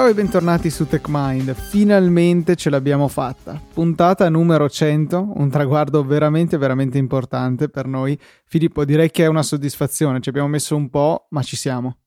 Ciao e bentornati su TechMind. Finalmente ce l'abbiamo fatta. Puntata numero 100, un traguardo veramente veramente importante per noi. Filippo, direi che è una soddisfazione. Ci abbiamo messo un po', ma ci siamo.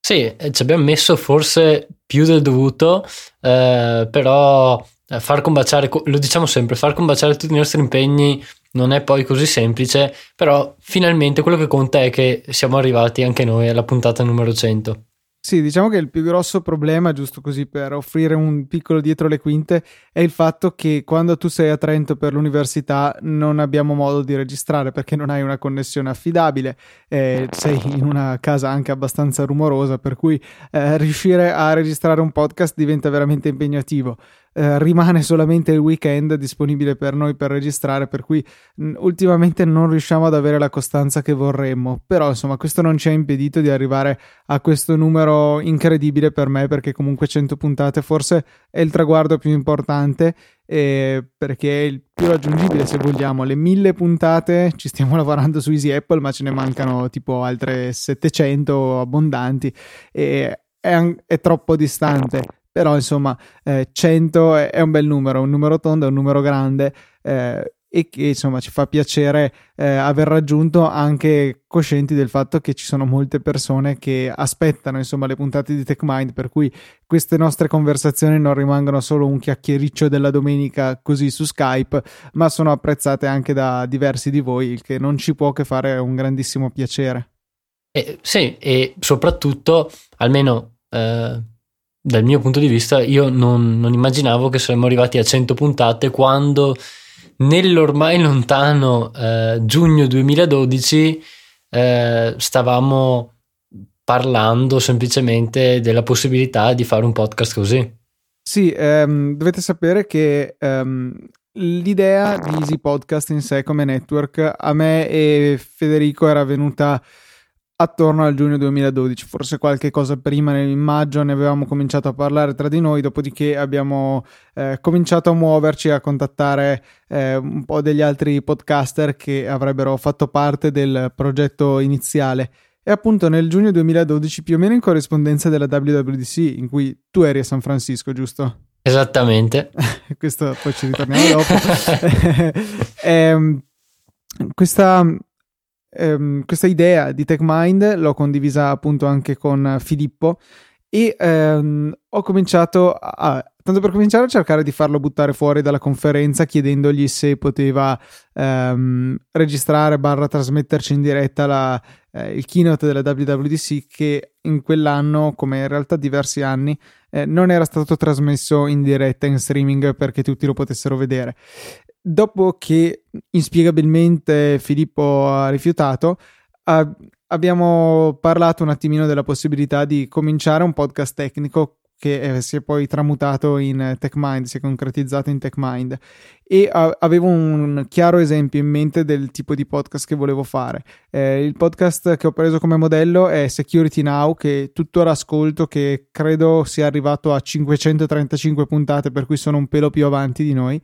Sì, eh, ci abbiamo messo forse più del dovuto, eh, però eh, far combaciare, lo diciamo sempre, far combaciare tutti i nostri impegni non è poi così semplice, però finalmente quello che conta è che siamo arrivati anche noi alla puntata numero 100. Sì, diciamo che il più grosso problema, giusto così per offrire un piccolo dietro le quinte, è il fatto che quando tu sei a Trento per l'università non abbiamo modo di registrare perché non hai una connessione affidabile, eh, sei in una casa anche abbastanza rumorosa, per cui eh, riuscire a registrare un podcast diventa veramente impegnativo. Eh, rimane solamente il weekend disponibile per noi per registrare, per cui mh, ultimamente non riusciamo ad avere la costanza che vorremmo. Però, insomma, questo non ci ha impedito di arrivare a questo numero incredibile per me, perché comunque 100 puntate forse è il traguardo più importante. Eh, perché è il più raggiungibile se vogliamo le mille puntate ci stiamo lavorando su Easy Apple ma ce ne mancano tipo altre 700 abbondanti e è, è troppo distante però insomma eh, 100 è un bel numero, un numero tondo, è un numero grande eh, e che insomma ci fa piacere eh, aver raggiunto anche coscienti del fatto che ci sono molte persone che aspettano insomma le puntate di TechMind per cui queste nostre conversazioni non rimangono solo un chiacchiericcio della domenica così su Skype ma sono apprezzate anche da diversi di voi il che non ci può che fare un grandissimo piacere. Eh, sì e soprattutto almeno eh, dal mio punto di vista, io non, non, immaginavo che saremmo arrivati a 100 puntate quando nell'ormai lontano eh, giugno 2012 eh, stavamo parlando semplicemente della possibilità di fare un podcast così. Sì, ehm, dovete sapere che ehm, l'idea di Easy Podcast in sé come network a me e Federico era venuta attorno al giugno 2012, forse qualche cosa prima, nel maggio ne avevamo cominciato a parlare tra di noi, dopodiché abbiamo eh, cominciato a muoverci, a contattare eh, un po' degli altri podcaster che avrebbero fatto parte del progetto iniziale. E appunto nel giugno 2012, più o meno in corrispondenza della WWDC, in cui tu eri a San Francisco, giusto? Esattamente. Questo poi ci ritorniamo dopo. eh, questa ehm, questa idea di TechMind l'ho condivisa appunto anche con Filippo e ehm, ho cominciato a, tanto per cominciare a cercare di farlo buttare fuori dalla conferenza chiedendogli se poteva ehm, registrare barra trasmetterci in diretta la, eh, il keynote della WWDC che in quell'anno come in realtà diversi anni eh, non era stato trasmesso in diretta in streaming perché tutti lo potessero vedere dopo che inspiegabilmente Filippo ha rifiutato, ha, abbiamo parlato un attimino della possibilità di cominciare un podcast tecnico che eh, si è poi tramutato in TechMind, si è concretizzato in TechMind e uh, avevo un chiaro esempio in mente del tipo di podcast che volevo fare. Eh, il podcast che ho preso come modello è Security Now, che tuttora ascolto, che credo sia arrivato a 535 puntate, per cui sono un pelo più avanti di noi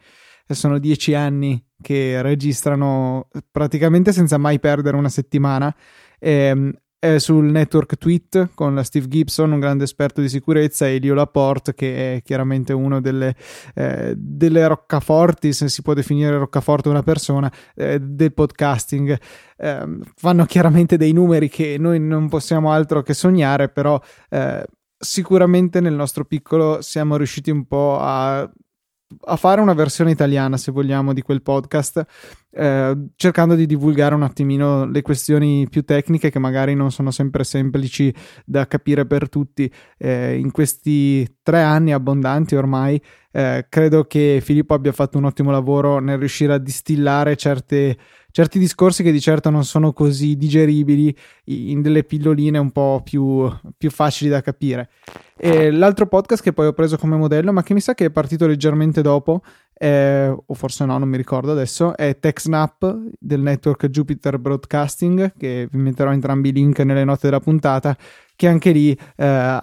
sono dieci anni che registrano praticamente senza mai perdere una settimana. Ehm, è sul network Tweet con Steve Gibson, un grande esperto di sicurezza, e Elio Laporte, che è chiaramente uno delle, eh, delle roccaforti, se si può definire roccaforte una persona, eh, del podcasting. Eh, fanno chiaramente dei numeri che noi non possiamo altro che sognare, però eh, sicuramente nel nostro piccolo siamo riusciti un po' a a fare una versione italiana, se vogliamo, di quel podcast, eh, cercando di divulgare un attimino le questioni più tecniche che magari non sono sempre semplici da capire per tutti. Eh, in questi tre anni abbondanti ormai, eh, credo che Filippo abbia fatto un ottimo lavoro nel riuscire a distillare certe certi discorsi che di certo non sono così digeribili in delle pilloline un po' più, più facili da capire. E l'altro podcast che poi ho preso come modello, ma che mi sa che è partito leggermente dopo, è, o forse no, non mi ricordo adesso, è TechSnap del network Jupiter Broadcasting, che vi metterò entrambi i link nelle note della puntata, che anche lì eh,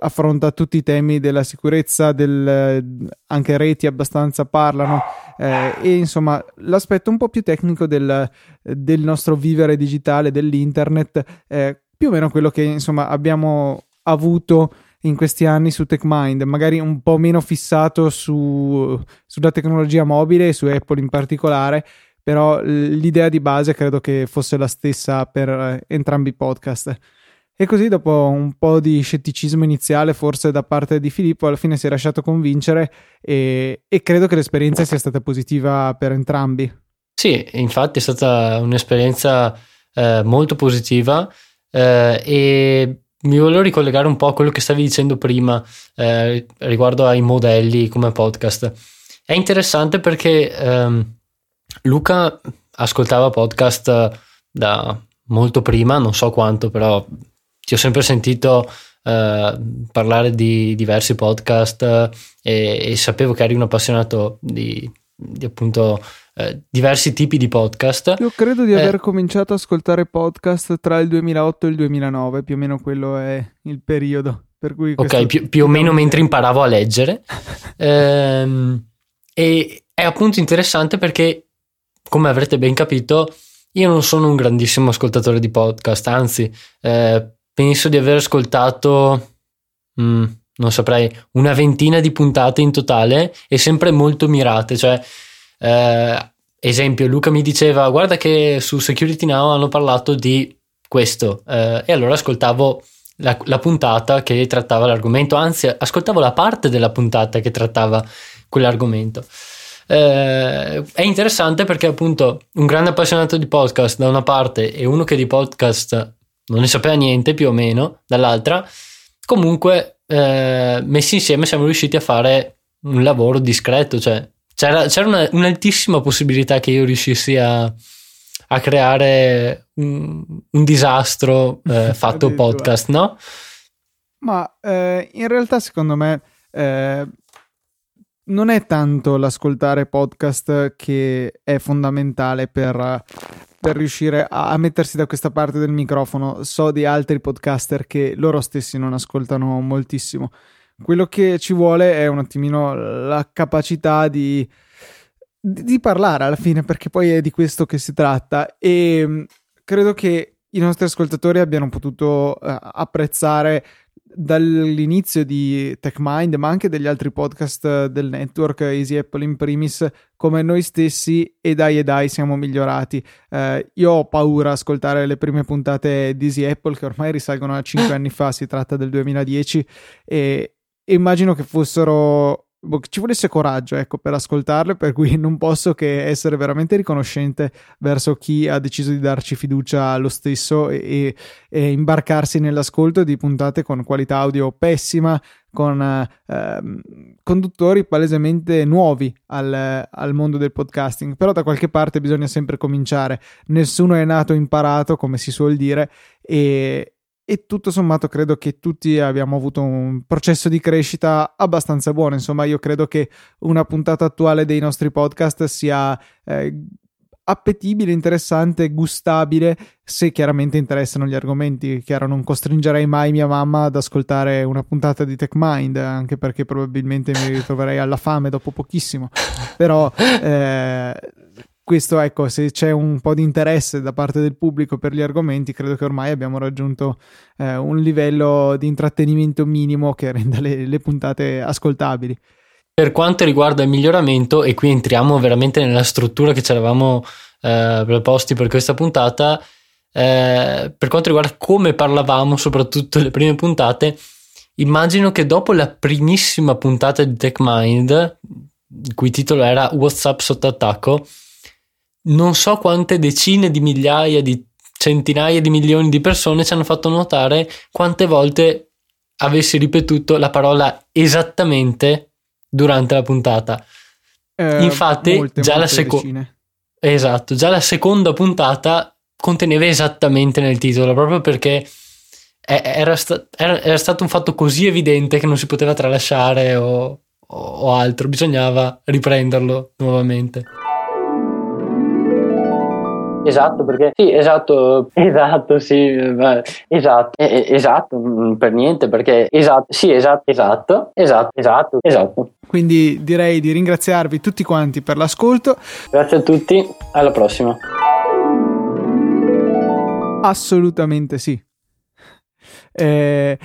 affronta tutti i temi della sicurezza, del, anche reti abbastanza parlano eh, e insomma l'aspetto un po' più tecnico del, del nostro vivere digitale, dell'internet, eh, più o meno quello che insomma abbiamo avuto in questi anni su TechMind, magari un po' meno fissato su, sulla tecnologia mobile e su Apple in particolare, però l'idea di base credo che fosse la stessa per eh, entrambi i podcast. E così, dopo un po' di scetticismo iniziale, forse da parte di Filippo, alla fine si è lasciato convincere e, e credo che l'esperienza sia stata positiva per entrambi. Sì, infatti è stata un'esperienza eh, molto positiva eh, e mi volevo ricollegare un po' a quello che stavi dicendo prima eh, riguardo ai modelli come podcast. È interessante perché ehm, Luca ascoltava podcast da molto prima, non so quanto, però ti ho sempre sentito eh, parlare di diversi podcast eh, e, e, sapevo che eri un appassionato di, di appunto eh, diversi tipi di podcast. Io credo di eh, aver cominciato ad ascoltare podcast tra il 2008 e il 2009, più o meno quello è il periodo. Per cui ok, più, più o meno mentre imparavo a leggere. ehm, e è appunto interessante perché, come avrete ben capito, io non sono un grandissimo ascoltatore di podcast, anzi, eh, penso di aver ascoltato, mm, non saprei, una ventina di puntate in totale e sempre molto mirate. Cioè, eh, esempio, Luca mi diceva: Guarda che su Security Now hanno parlato di questo, eh, e allora ascoltavo. La, la, puntata che trattava l'argomento, anzi, ascoltavo la parte della puntata che trattava quell'argomento. Eh, è interessante perché, appunto, un grande appassionato di podcast da una parte e uno che di podcast non ne sapeva niente più o meno dall'altra, comunque eh, messi insieme siamo riusciti a fare un lavoro discreto, cioè c'era, c'era una, un'altissima possibilità che io riuscissi a, a creare un, un disastro eh, fatto podcast, no? Ma eh, in realtà secondo me eh, non è tanto l'ascoltare podcast che è fondamentale per per riuscire a, a, mettersi da questa parte del microfono. So di altri podcaster che loro stessi non ascoltano moltissimo. Quello che ci vuole è un attimino la capacità di, di, parlare alla fine, perché poi è di questo che si tratta. E mm, credo che i nostri ascoltatori abbiano potuto uh, apprezzare dall'inizio di TechMind, ma anche degli altri podcast del network, Easy Apple in primis, come noi stessi e dai e dai siamo migliorati. Eh, io ho paura a ascoltare le prime puntate di Easy Apple che ormai risalgono a 5 anni fa, si tratta del 2010 e, e immagino che fossero Boh, ci volesse coraggio ecco, per ascoltarle, per cui non posso che essere veramente riconoscente verso chi ha deciso di darci fiducia lo stesso e, e imbarcarsi nell'ascolto di puntate con qualità audio pessima, con eh, conduttori palesemente nuovi al, al, mondo del podcasting. Però da qualche parte bisogna sempre cominciare. Nessuno è nato imparato, come si suol dire, e, e tutto sommato credo che tutti abbiamo avuto un processo di crescita abbastanza buono. Insomma, io credo che una puntata attuale dei nostri podcast sia eh, appetibile, interessante, gustabile, se chiaramente interessano gli argomenti. Chiaro, non costringerei mai mia mamma ad ascoltare una puntata di TechMind, anche perché probabilmente mi ritroverei alla fame dopo pochissimo. Però eh, questo ecco, se c'è un po' di interesse da parte del pubblico per gli argomenti, credo che ormai abbiamo raggiunto eh, un livello di intrattenimento minimo che renda le, le, puntate ascoltabili. Per quanto riguarda il miglioramento, e qui entriamo veramente nella struttura che ci eravamo eh, preposti per questa puntata, eh, per quanto riguarda come parlavamo, soprattutto le prime puntate, immagino che dopo la primissima puntata di TechMind, il cui titolo era WhatsApp sotto attacco, non so quante decine di migliaia di centinaia di milioni di persone ci hanno fatto notare quante volte avessi ripetuto la parola esattamente durante la puntata. Eh, Infatti, molte, già, molte la seco- esatto, già la seconda puntata conteneva esattamente nel titolo, proprio perché era, sta- era, era stato un fatto così evidente che non si poteva tralasciare o, o altro, bisognava riprenderlo nuovamente. Esatto, perché sì, esatto, esatto, sì, esatto, esatto, mm, per niente, perché esatto, sì, esatto, esatto, esatto, esatto, esatto. Quindi direi di ringraziarvi tutti quanti per l'ascolto. Grazie a tutti, alla prossima. Assolutamente sì. Eh,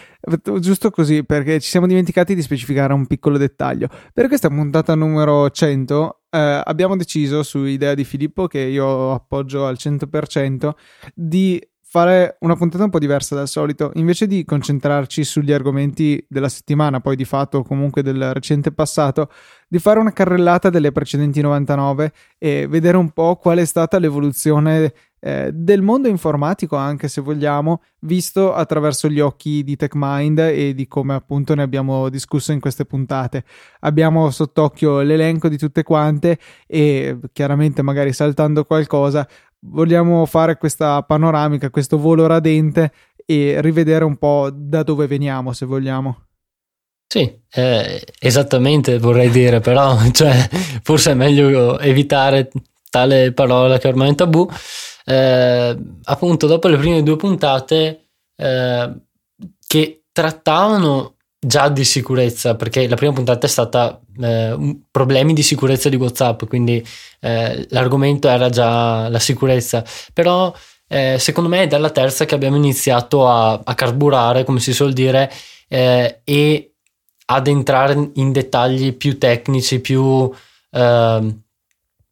giusto così, perché ci siamo dimenticati di specificare un piccolo dettaglio. Per questa puntata numero 100 eh, abbiamo deciso, su idea di Filippo, che io appoggio al 100%, di fare una puntata un po' diversa dal solito. Invece di concentrarci sugli argomenti della settimana, poi di fatto comunque del recente passato, di fare una carrellata delle precedenti 99 e vedere un po' qual è stata l'evoluzione eh, del mondo informatico, anche se vogliamo, visto attraverso gli occhi di TechMind e di come appunto ne abbiamo discusso in queste puntate. Abbiamo sott'occhio l'elenco di tutte quante e chiaramente magari saltando qualcosa vogliamo fare questa panoramica, questo volo radente e rivedere un po' da dove veniamo, se vogliamo. Sì, eh, esattamente vorrei dire, però cioè, forse è meglio evitare tale parola che ormai è un tabù. Eh, appunto, dopo le prime due puntate eh, che trattavano già di sicurezza, perché la prima puntata è stata eh, problemi di sicurezza di WhatsApp, quindi eh, l'argomento era già la sicurezza, però eh, secondo me è dalla terza che abbiamo iniziato a, a carburare, come si suol dire, eh, e ad entrare in dettagli più tecnici, più, ehm,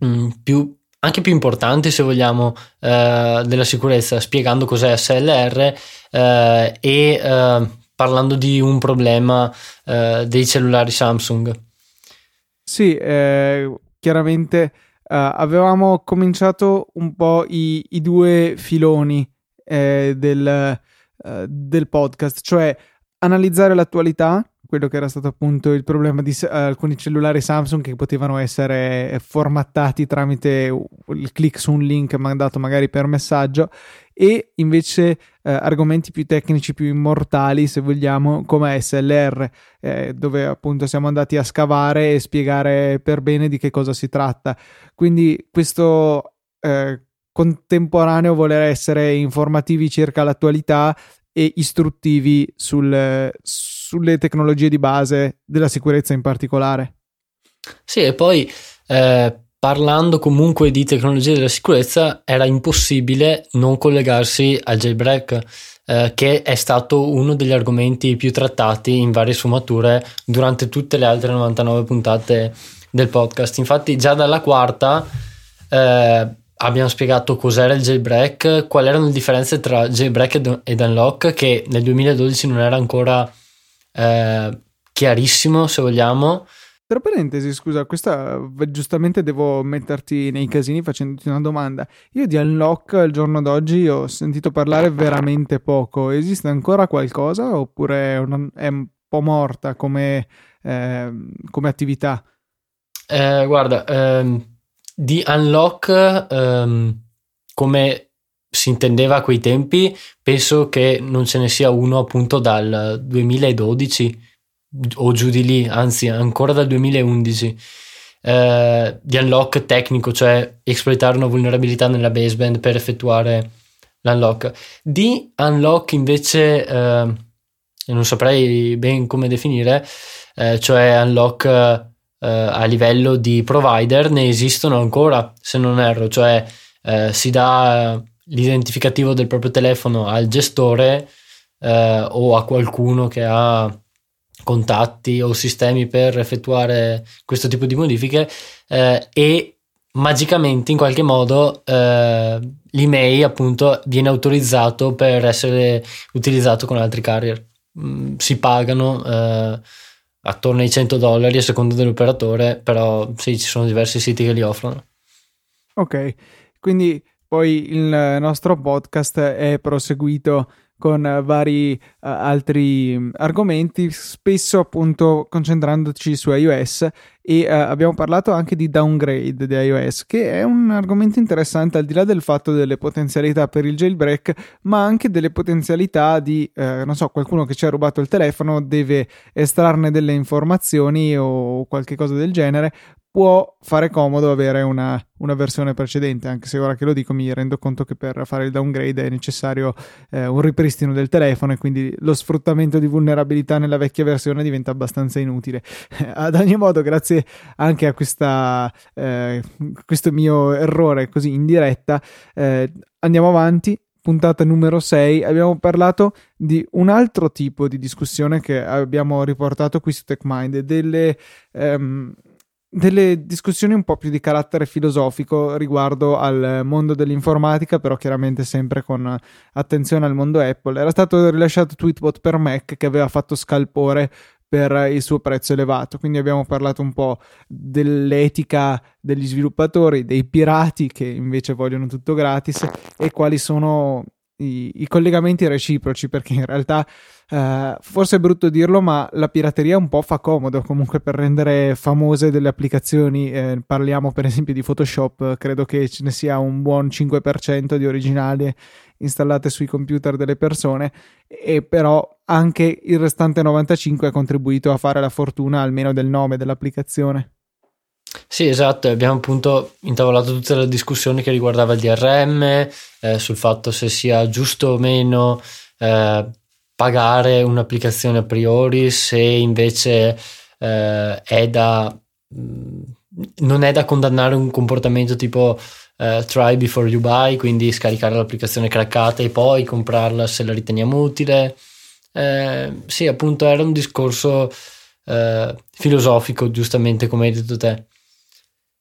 mm, più anche più importanti se vogliamo eh, della sicurezza, spiegando cos'è SLR eh, e parlando di un problema eh, dei cellulari Samsung. Sì, eh, chiaramente eh, avevamo cominciato un po' i, i due filoni eh, del, eh, del podcast, cioè analizzare l'attualità quello che era stato appunto il problema di uh, alcuni cellulari Samsung che potevano essere formattati tramite il click su un link mandato magari per messaggio e invece uh, argomenti più tecnici, più immortali se vogliamo come SLR eh, dove appunto siamo andati a scavare e spiegare per bene di che cosa si tratta. Quindi questo eh, contemporaneo voler essere informativi circa l'attualità e istruttivi sul, sulle tecnologie di base della sicurezza in particolare. Sì, e poi eh, parlando comunque di tecnologie della sicurezza era impossibile non collegarsi al jailbreak. Eh, che è stato uno degli argomenti più trattati in varie sfumature durante tutte le altre 99 puntate del podcast. Infatti, già dalla quarta eh, abbiamo spiegato cos'era il jailbreak, quali erano le differenze tra jailbreak ed unlock, che nel 2012 non era ancora eh, chiarissimo, se vogliamo. Tra parentesi, scusa, questa giustamente devo metterti nei casini facendoti una domanda. Io di unlock al giorno d'oggi ho sentito parlare veramente poco. Esiste ancora qualcosa oppure è un po' morta come, eh, come attività? Eh, guarda, ehm di unlock, um, come si intendeva a quei tempi, penso che non ce ne sia uno appunto dal 2012 o giù di lì, anzi ancora dal 2011. Eh, di unlock tecnico, cioè esploitare una vulnerabilità nella baseband per effettuare l'unlock. Di unlock invece, eh, non saprei ben come definire, eh, cioè unlock eh, a livello di provider ne esistono ancora, se non erro, cioè eh, si dà l'identificativo del proprio telefono al gestore eh, o a qualcuno che ha contatti o sistemi per effettuare questo tipo di modifiche eh, e magicamente in qualche modo eh, l'email appunto viene autorizzato per essere utilizzato con altri carrier. Mm, si pagano eh, attorno ai 100 dollari a seconda dell'operatore, però sì, ci sono diversi siti che li offrono. Ok, quindi poi il nostro podcast è proseguito con vari uh, altri argomenti, spesso appunto concentrandoci su iOS e uh, abbiamo parlato anche di downgrade di iOS, che è un argomento interessante al di là del fatto delle potenzialità per il jailbreak, ma anche delle potenzialità di, uh, non so, qualcuno che ci ha rubato il telefono deve estrarne delle informazioni o qualche cosa del genere, può fare comodo avere una, una, versione precedente, anche se ora che lo dico mi rendo conto che per fare il downgrade è necessario eh, un ripristino del telefono e quindi lo sfruttamento di vulnerabilità nella vecchia versione diventa abbastanza inutile. Ad ogni modo, grazie anche a questa, eh, questo mio errore così in diretta, eh, andiamo avanti puntata numero 6 abbiamo parlato di un altro tipo di discussione che abbiamo riportato qui su TechMind, delle, um, delle discussioni un po' più di carattere filosofico riguardo al mondo dell'informatica, però chiaramente sempre con attenzione al mondo Apple. Era stato rilasciato Tweetbot per Mac che aveva fatto scalpore per il suo prezzo elevato. Quindi abbiamo parlato un po' dell'etica degli sviluppatori, dei pirati che invece vogliono tutto gratis e quali sono i, i collegamenti reciproci, perché in realtà Uh, forse è brutto dirlo, ma la pirateria un po' fa comodo comunque per rendere famose delle applicazioni. Eh, parliamo per esempio di Photoshop, credo che ce ne sia un buon 5% di originali installate sui computer delle persone, e però anche il restante 95% ha contribuito a fare la fortuna almeno del nome dell'applicazione. Sì, esatto, abbiamo appunto intavolato tutta la discussione che riguardava il DRM, eh, sul fatto se sia giusto o meno eh, pagare un'applicazione a priori, se invece eh, è da mm, non è da condannare un comportamento tipo uh, try before you buy, quindi scaricare l'applicazione craccata e poi comprarla se la riteniamo utile. Eh, sì, appunto, era un discorso eh, filosofico, giustamente come hai detto te.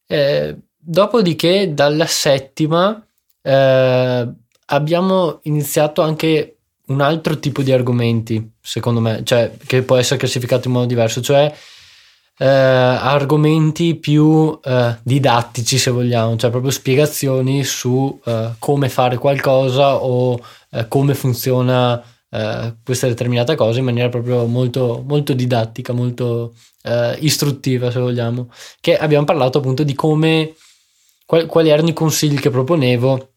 Eh, dopodiché, dalla settima eh, abbiamo iniziato anche un altro tipo di argomenti, secondo me, cioè che può essere classificato in modo diverso, cioè eh, argomenti più eh, didattici, se vogliamo, cioè proprio spiegazioni su eh, come fare qualcosa o come funziona eh, questa determinata cosa in maniera proprio molto, molto didattica, molto eh, istruttiva, se vogliamo. Che abbiamo parlato appunto di come, quali, quali erano i consigli che proponevo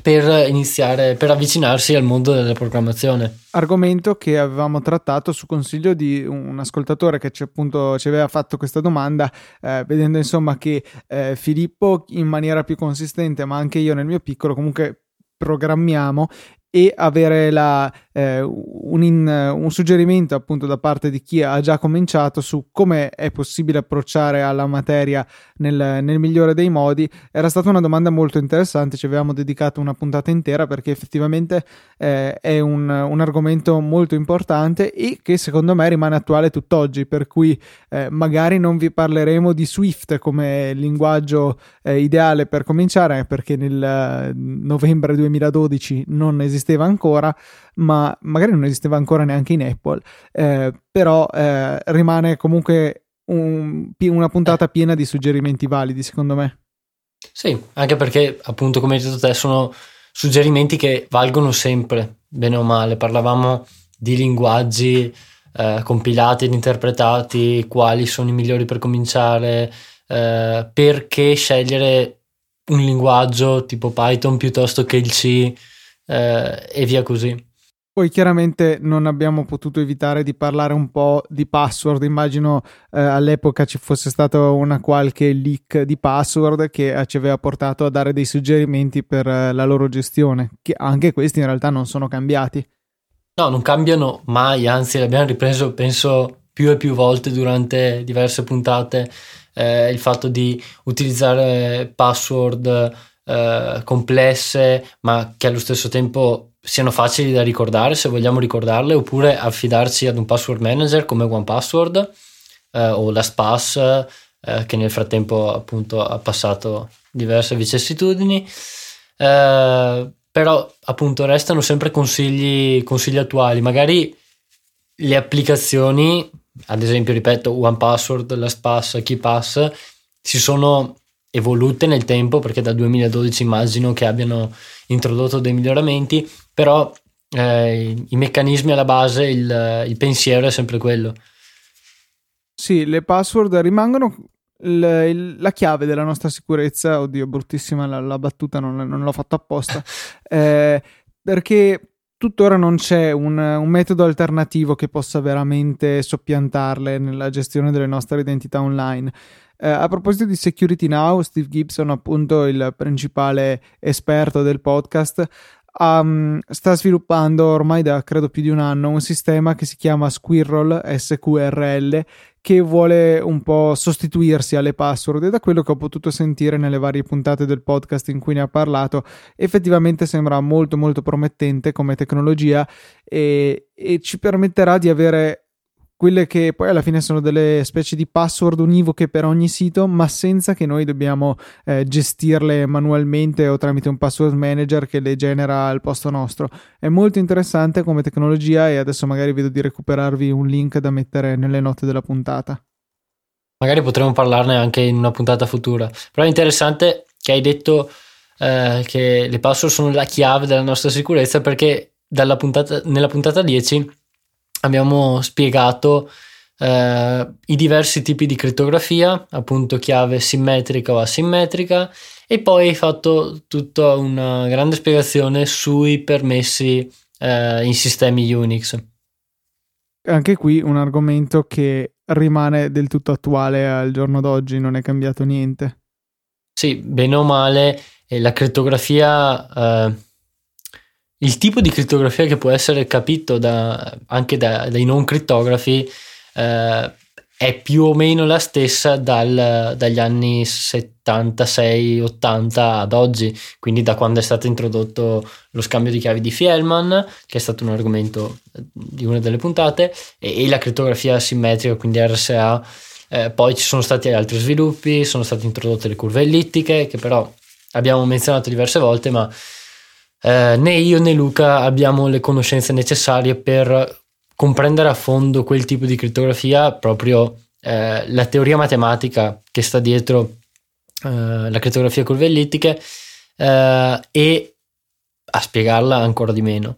per iniziare, per avvicinarsi al mondo della programmazione. Argomento che avevamo trattato su consiglio di un ascoltatore che ci, appunto, ci aveva fatto questa domanda, eh, vedendo insomma che eh, Filippo in maniera più consistente, ma anche io nel mio piccolo, comunque programmiamo e avere la, eh, un, in, un, suggerimento appunto da parte di chi ha già cominciato su come è possibile approcciare alla materia nel, nel, migliore dei modi. Era stata una domanda molto interessante ci avevamo dedicato una puntata intera perché effettivamente eh, è un, un, argomento molto importante e che secondo me rimane attuale tutt'oggi per cui eh, magari non vi parleremo di Swift come linguaggio eh, ideale per cominciare perché nel eh, novembre 2012 non esiste esisteva ancora, ma magari non esisteva ancora neanche in Apple, eh, però eh, rimane comunque un, una puntata piena di suggerimenti validi, secondo me. Sì, anche perché appunto come hai detto te sono suggerimenti che valgono sempre, bene o male. Parlavamo di linguaggi eh, compilati ed interpretati, quali sono i migliori per cominciare, eh, perché scegliere un linguaggio tipo Python piuttosto che il C, eh, e via così. Poi chiaramente non abbiamo potuto evitare di parlare un po' di password, immagino eh, all'epoca ci fosse stata una qualche leak di password che ci aveva portato a dare dei suggerimenti per eh, la loro gestione, che anche questi in realtà non sono cambiati. No, non cambiano mai, anzi l'abbiamo ripreso penso più e più volte durante diverse puntate eh, il fatto di utilizzare password eh, complesse, ma che allo stesso tempo siano facili da ricordare se vogliamo ricordarle, oppure affidarci ad un password manager come OnePassword eh, o LastPass eh, che nel frattempo appunto ha passato diverse vicissitudini. Eh, però appunto restano sempre consigli, consigli attuali, magari le applicazioni, ad esempio ripeto OnePassword, LastPass, KeyPass, si sono evolute nel tempo perché dal 2012 immagino che abbiano introdotto dei miglioramenti, però eh, i meccanismi alla base, il, il, pensiero è sempre quello. Sì, le password rimangono il, il, la chiave della nostra sicurezza. Oddio, bruttissima la, la battuta, non, non, l'ho fatta apposta. Eh, perché tuttora non c'è un, un, metodo alternativo che possa veramente soppiantarle nella gestione delle nostre identità online. Eh, a proposito di Security Now, Steve Gibson, appunto il principale esperto del podcast, um, sta sviluppando ormai da credo più di un anno un sistema che si chiama Squirrel SQRL che vuole un po' sostituirsi alle password. E da quello che ho potuto sentire nelle varie puntate del podcast in cui ne ha parlato effettivamente sembra molto molto promettente come tecnologia e, e ci permetterà di avere quelle che poi alla fine sono delle specie di password univoche per ogni sito, ma senza che noi dobbiamo eh, gestirle manualmente o tramite un password manager che le genera al posto nostro. È molto interessante come tecnologia e adesso magari vedo di recuperarvi un link da mettere nelle note della puntata. Magari potremo parlarne anche in una puntata futura. Però è interessante che hai detto eh, che le password sono la chiave della nostra sicurezza perché puntata, nella puntata 10 abbiamo spiegato eh, i diversi tipi di crittografia, appunto chiave simmetrica o asimmetrica, e poi hai fatto tutta una grande spiegazione sui permessi eh, in sistemi Unix. Anche qui un argomento che rimane del tutto attuale al giorno d'oggi, non è cambiato niente. Sì, bene o male, la crittografia eh, il tipo di crittografia che può essere capito da, anche da, dai non crittografi eh, è più o meno la stessa dal, dagli anni 76-80 ad oggi, quindi da quando è stato introdotto lo scambio di chiavi di Fielman, che è stato un argomento di una delle puntate, e, e la crittografia simmetrica, quindi RSA. Eh, poi ci sono stati altri sviluppi, sono state introdotte le curve ellittiche, che però abbiamo menzionato diverse volte, ma eh, né io né Luca abbiamo le conoscenze necessarie per comprendere a fondo quel tipo di crittografia, proprio eh, la teoria matematica che sta dietro eh, la crittografia curve ellittiche eh, e a spiegarla ancora di meno.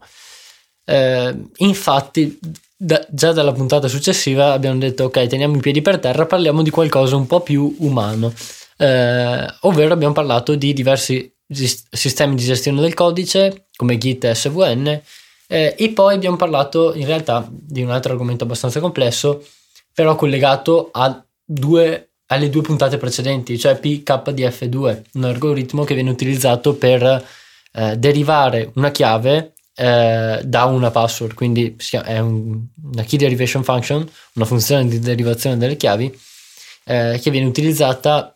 Eh, infatti, da, già dalla puntata successiva abbiamo detto ok, teniamo i piedi per terra, parliamo di qualcosa un po' più umano, ovvero abbiamo parlato di diversi sistemi di gestione del codice come Git e SVN eh, e poi abbiamo parlato in realtà di un altro argomento abbastanza complesso però collegato due, alle due puntate precedenti cioè PKDF2 un algoritmo che viene utilizzato per eh, derivare una chiave eh, da una password quindi è un, una key derivation function una funzione di derivazione delle chiavi eh, che viene utilizzata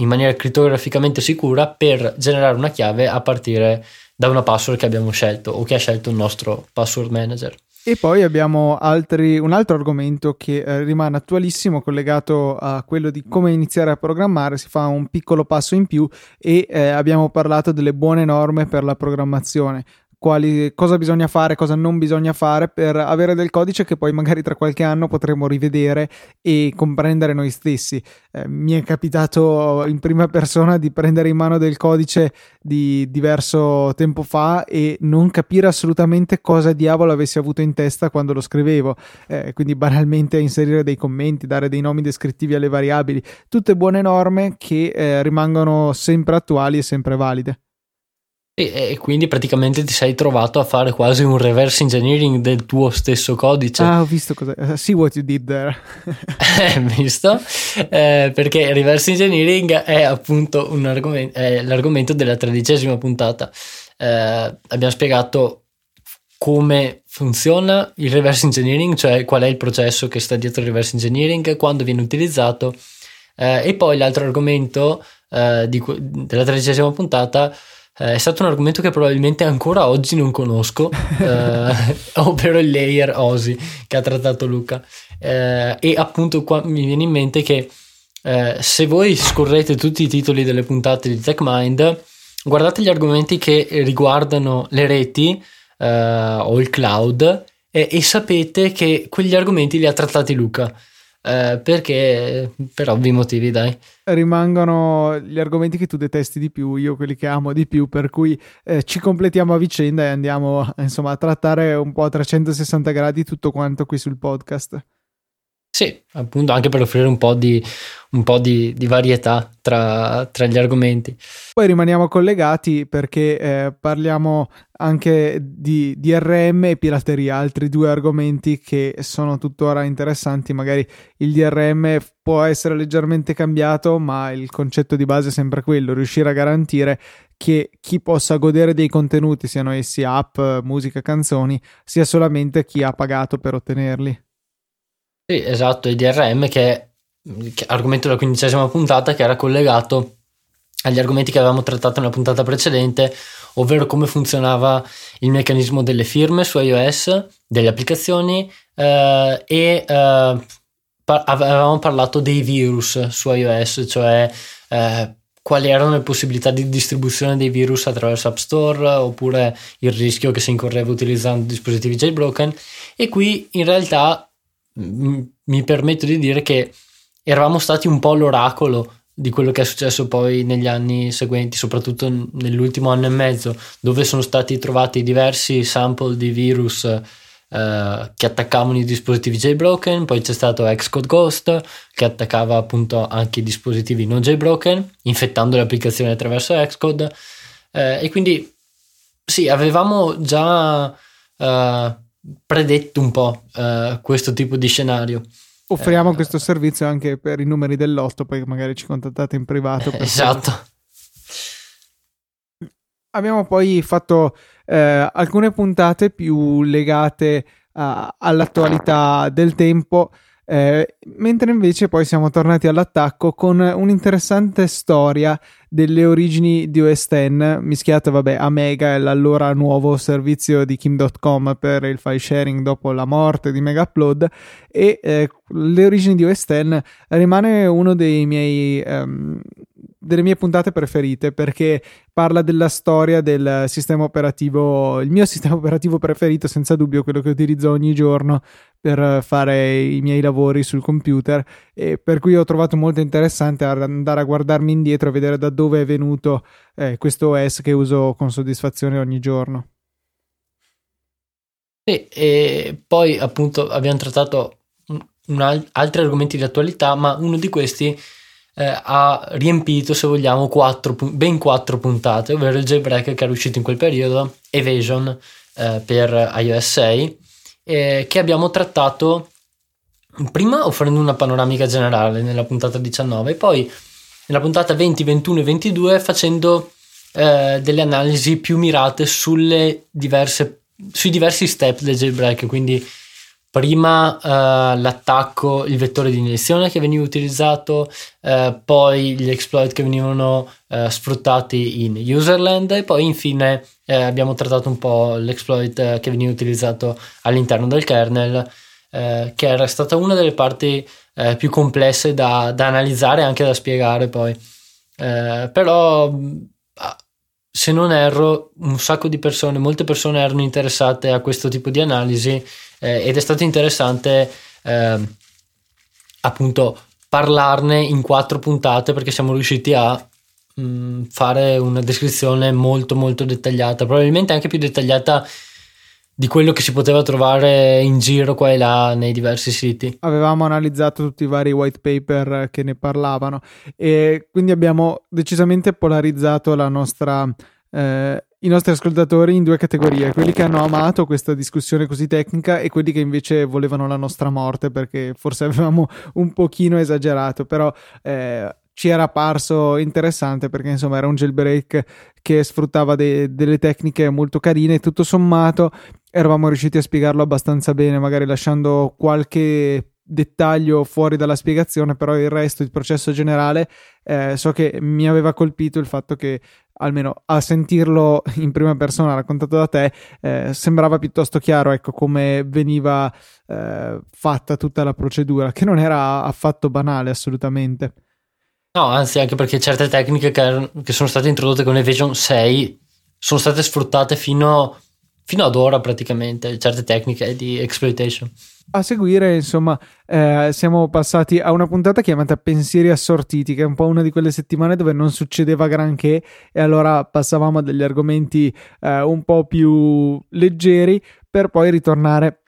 in maniera crittograficamente sicura per generare una chiave a partire da una password che abbiamo scelto o che ha scelto il nostro password manager. E poi abbiamo altri, un altro argomento che eh, rimane attualissimo, collegato a quello di come iniziare a programmare. Si fa un piccolo passo in più e eh, abbiamo parlato delle buone norme per la programmazione quali, cosa bisogna fare, cosa non bisogna fare per avere del codice che poi magari tra qualche anno potremo rivedere e comprendere noi stessi. Eh, mi è capitato in prima persona di prendere in mano del codice di diverso tempo fa e non capire assolutamente cosa diavolo avessi avuto in testa quando lo scrivevo. Eh, quindi banalmente inserire dei commenti, dare dei nomi descrittivi alle variabili, tutte buone norme che eh, rimangono sempre attuali e sempre valide. E, e, quindi praticamente ti sei trovato a fare quasi un reverse engineering del tuo stesso codice. Ah, ho visto cosa. Uh, see what you did there. eh, visto? Eh, perché reverse engineering è appunto un argomento, è l'argomento della tredicesima puntata. Eh, abbiamo spiegato come funziona il reverse engineering, cioè qual è il processo che sta dietro il reverse engineering, quando viene utilizzato. Eh, e poi l'altro argomento eh, di, della tredicesima puntata è stato un argomento che probabilmente ancora oggi non conosco, eh, ovvero il layer OSI che ha trattato Luca. Eh, e appunto qua mi viene in mente che eh, se voi scorrete tutti i titoli delle puntate di TechMind, guardate gli argomenti che riguardano le reti eh, o il cloud e sapete che quegli argomenti li ha trattati Luca. Eh, perché per ovvi motivi, dai. Rimangono gli argomenti che tu detesti di più, io quelli che amo di più, per cui eh, ci completiamo a vicenda e andiamo insomma a trattare un po' a 360 gradi tutto quanto qui sul podcast. Sì, appunto anche per offrire un po' di, un po di, di varietà tra, tra, gli argomenti. Poi rimaniamo collegati perché eh, parliamo anche di DRM e pirateria, altri due argomenti che sono tuttora interessanti. Magari il DRM può essere leggermente cambiato, ma il concetto di base è sempre quello, riuscire a garantire che chi possa godere dei contenuti, siano essi app, musica, canzoni, sia solamente chi ha pagato per ottenerli. Sì, esatto, il DRM che è, argomento della quindicesima puntata che era collegato agli argomenti che avevamo trattato nella puntata precedente, ovvero come funzionava il meccanismo delle firme su iOS, delle applicazioni eh, e eh, par- avevamo parlato dei virus su iOS, cioè eh, quali erano le possibilità di distribuzione dei virus attraverso App Store oppure il rischio che si incorreva utilizzando dispositivi jailbroken. E qui in realtà mi permetto di dire che eravamo stati un po' l'oracolo di quello che è successo poi negli anni seguenti, soprattutto nell'ultimo anno e mezzo, dove sono stati trovati diversi sample di virus eh, che attaccavano i dispositivi jailbroken, poi c'è stato Xcode Ghost che attaccava appunto anche i dispositivi non jailbroken, infettando le applicazioni attraverso Xcode. Eh, e quindi sì, avevamo già eh, predetto un po' eh, questo tipo di scenario. Offriamo eh, questo servizio anche per i numeri dell'otto, poi magari ci contattate in privato. esatto. Abbiamo poi fatto eh, alcune puntate più legate a, all'attualità del tempo. Eh, mentre invece poi siamo tornati all'attacco con un'interessante storia delle origini di OS X mischiata vabbè a Mega l'allora nuovo servizio di Kim.com per il file sharing dopo la morte di Mega Upload e eh, le origini di OS X rimane uno dei miei um, delle mie puntate preferite perché parla della storia del sistema operativo, il mio sistema operativo preferito, senza dubbio, quello che utilizzo ogni giorno per fare i miei lavori sul computer e per cui ho trovato molto interessante andare a guardarmi indietro e vedere da dove è venuto eh, questo OS che uso con soddisfazione ogni giorno. Sì, e poi appunto abbiamo trattato un, un, altri argomenti di attualità, ma uno di questi eh, ha riempito, se vogliamo, quattro, ben quattro puntate, ovvero il jailbreak che era uscito in quel periodo, Evasion eh, per iOS 6, eh, che abbiamo trattato prima offrendo una panoramica generale nella puntata 19 e poi nella puntata 20, 21 e 22 facendo eh, delle analisi più mirate sulle diverse, sui diversi step del jailbreak, quindi prima uh, l'attacco, il vettore di iniezione che veniva utilizzato, uh, poi gli exploit che venivano uh, sfruttati in userland e poi infine abbiamo trattato un po' l'exploit che veniva utilizzato all'interno del kernel, che era stata una delle parti più complesse da, da, analizzare e anche da spiegare poi. però se non erro, un sacco di persone, molte persone erano interessate a questo tipo di analisi eh, ed è stato interessante eh, appunto parlarne in quattro puntate perché siamo riusciti a mh, mm, fare una descrizione molto molto dettagliata, probabilmente anche più dettagliata di quello che si poteva trovare in giro qua e là nei diversi siti. Avevamo analizzato tutti i vari white paper che ne parlavano e quindi abbiamo decisamente polarizzato la nostra eh, i nostri ascoltatori in due categorie, quelli che hanno amato questa discussione così tecnica e quelli che invece volevano la nostra morte perché forse avevamo un pochino esagerato, però eh, ci era parso interessante perché insomma era un jailbreak che sfruttava de- delle tecniche molto carine. E tutto sommato eravamo riusciti a spiegarlo abbastanza bene, magari lasciando qualche dettaglio fuori dalla spiegazione, però il resto, il processo generale, eh, so che mi aveva colpito il fatto che almeno a sentirlo in prima persona raccontato da te, eh, sembrava piuttosto chiaro ecco, come veniva eh, fatta tutta la procedura, che non era affatto banale assolutamente. No, anzi, anche perché certe tecniche che, che sono state introdotte con Evasion 6 sono state sfruttate fino, fino ad ora praticamente, certe tecniche di exploitation. A seguire, insomma, eh, siamo passati a una puntata chiamata Pensieri assortiti, che è un po' una di quelle settimane dove non succedeva granché e allora passavamo a degli argomenti eh, un po' più leggeri per poi ritornare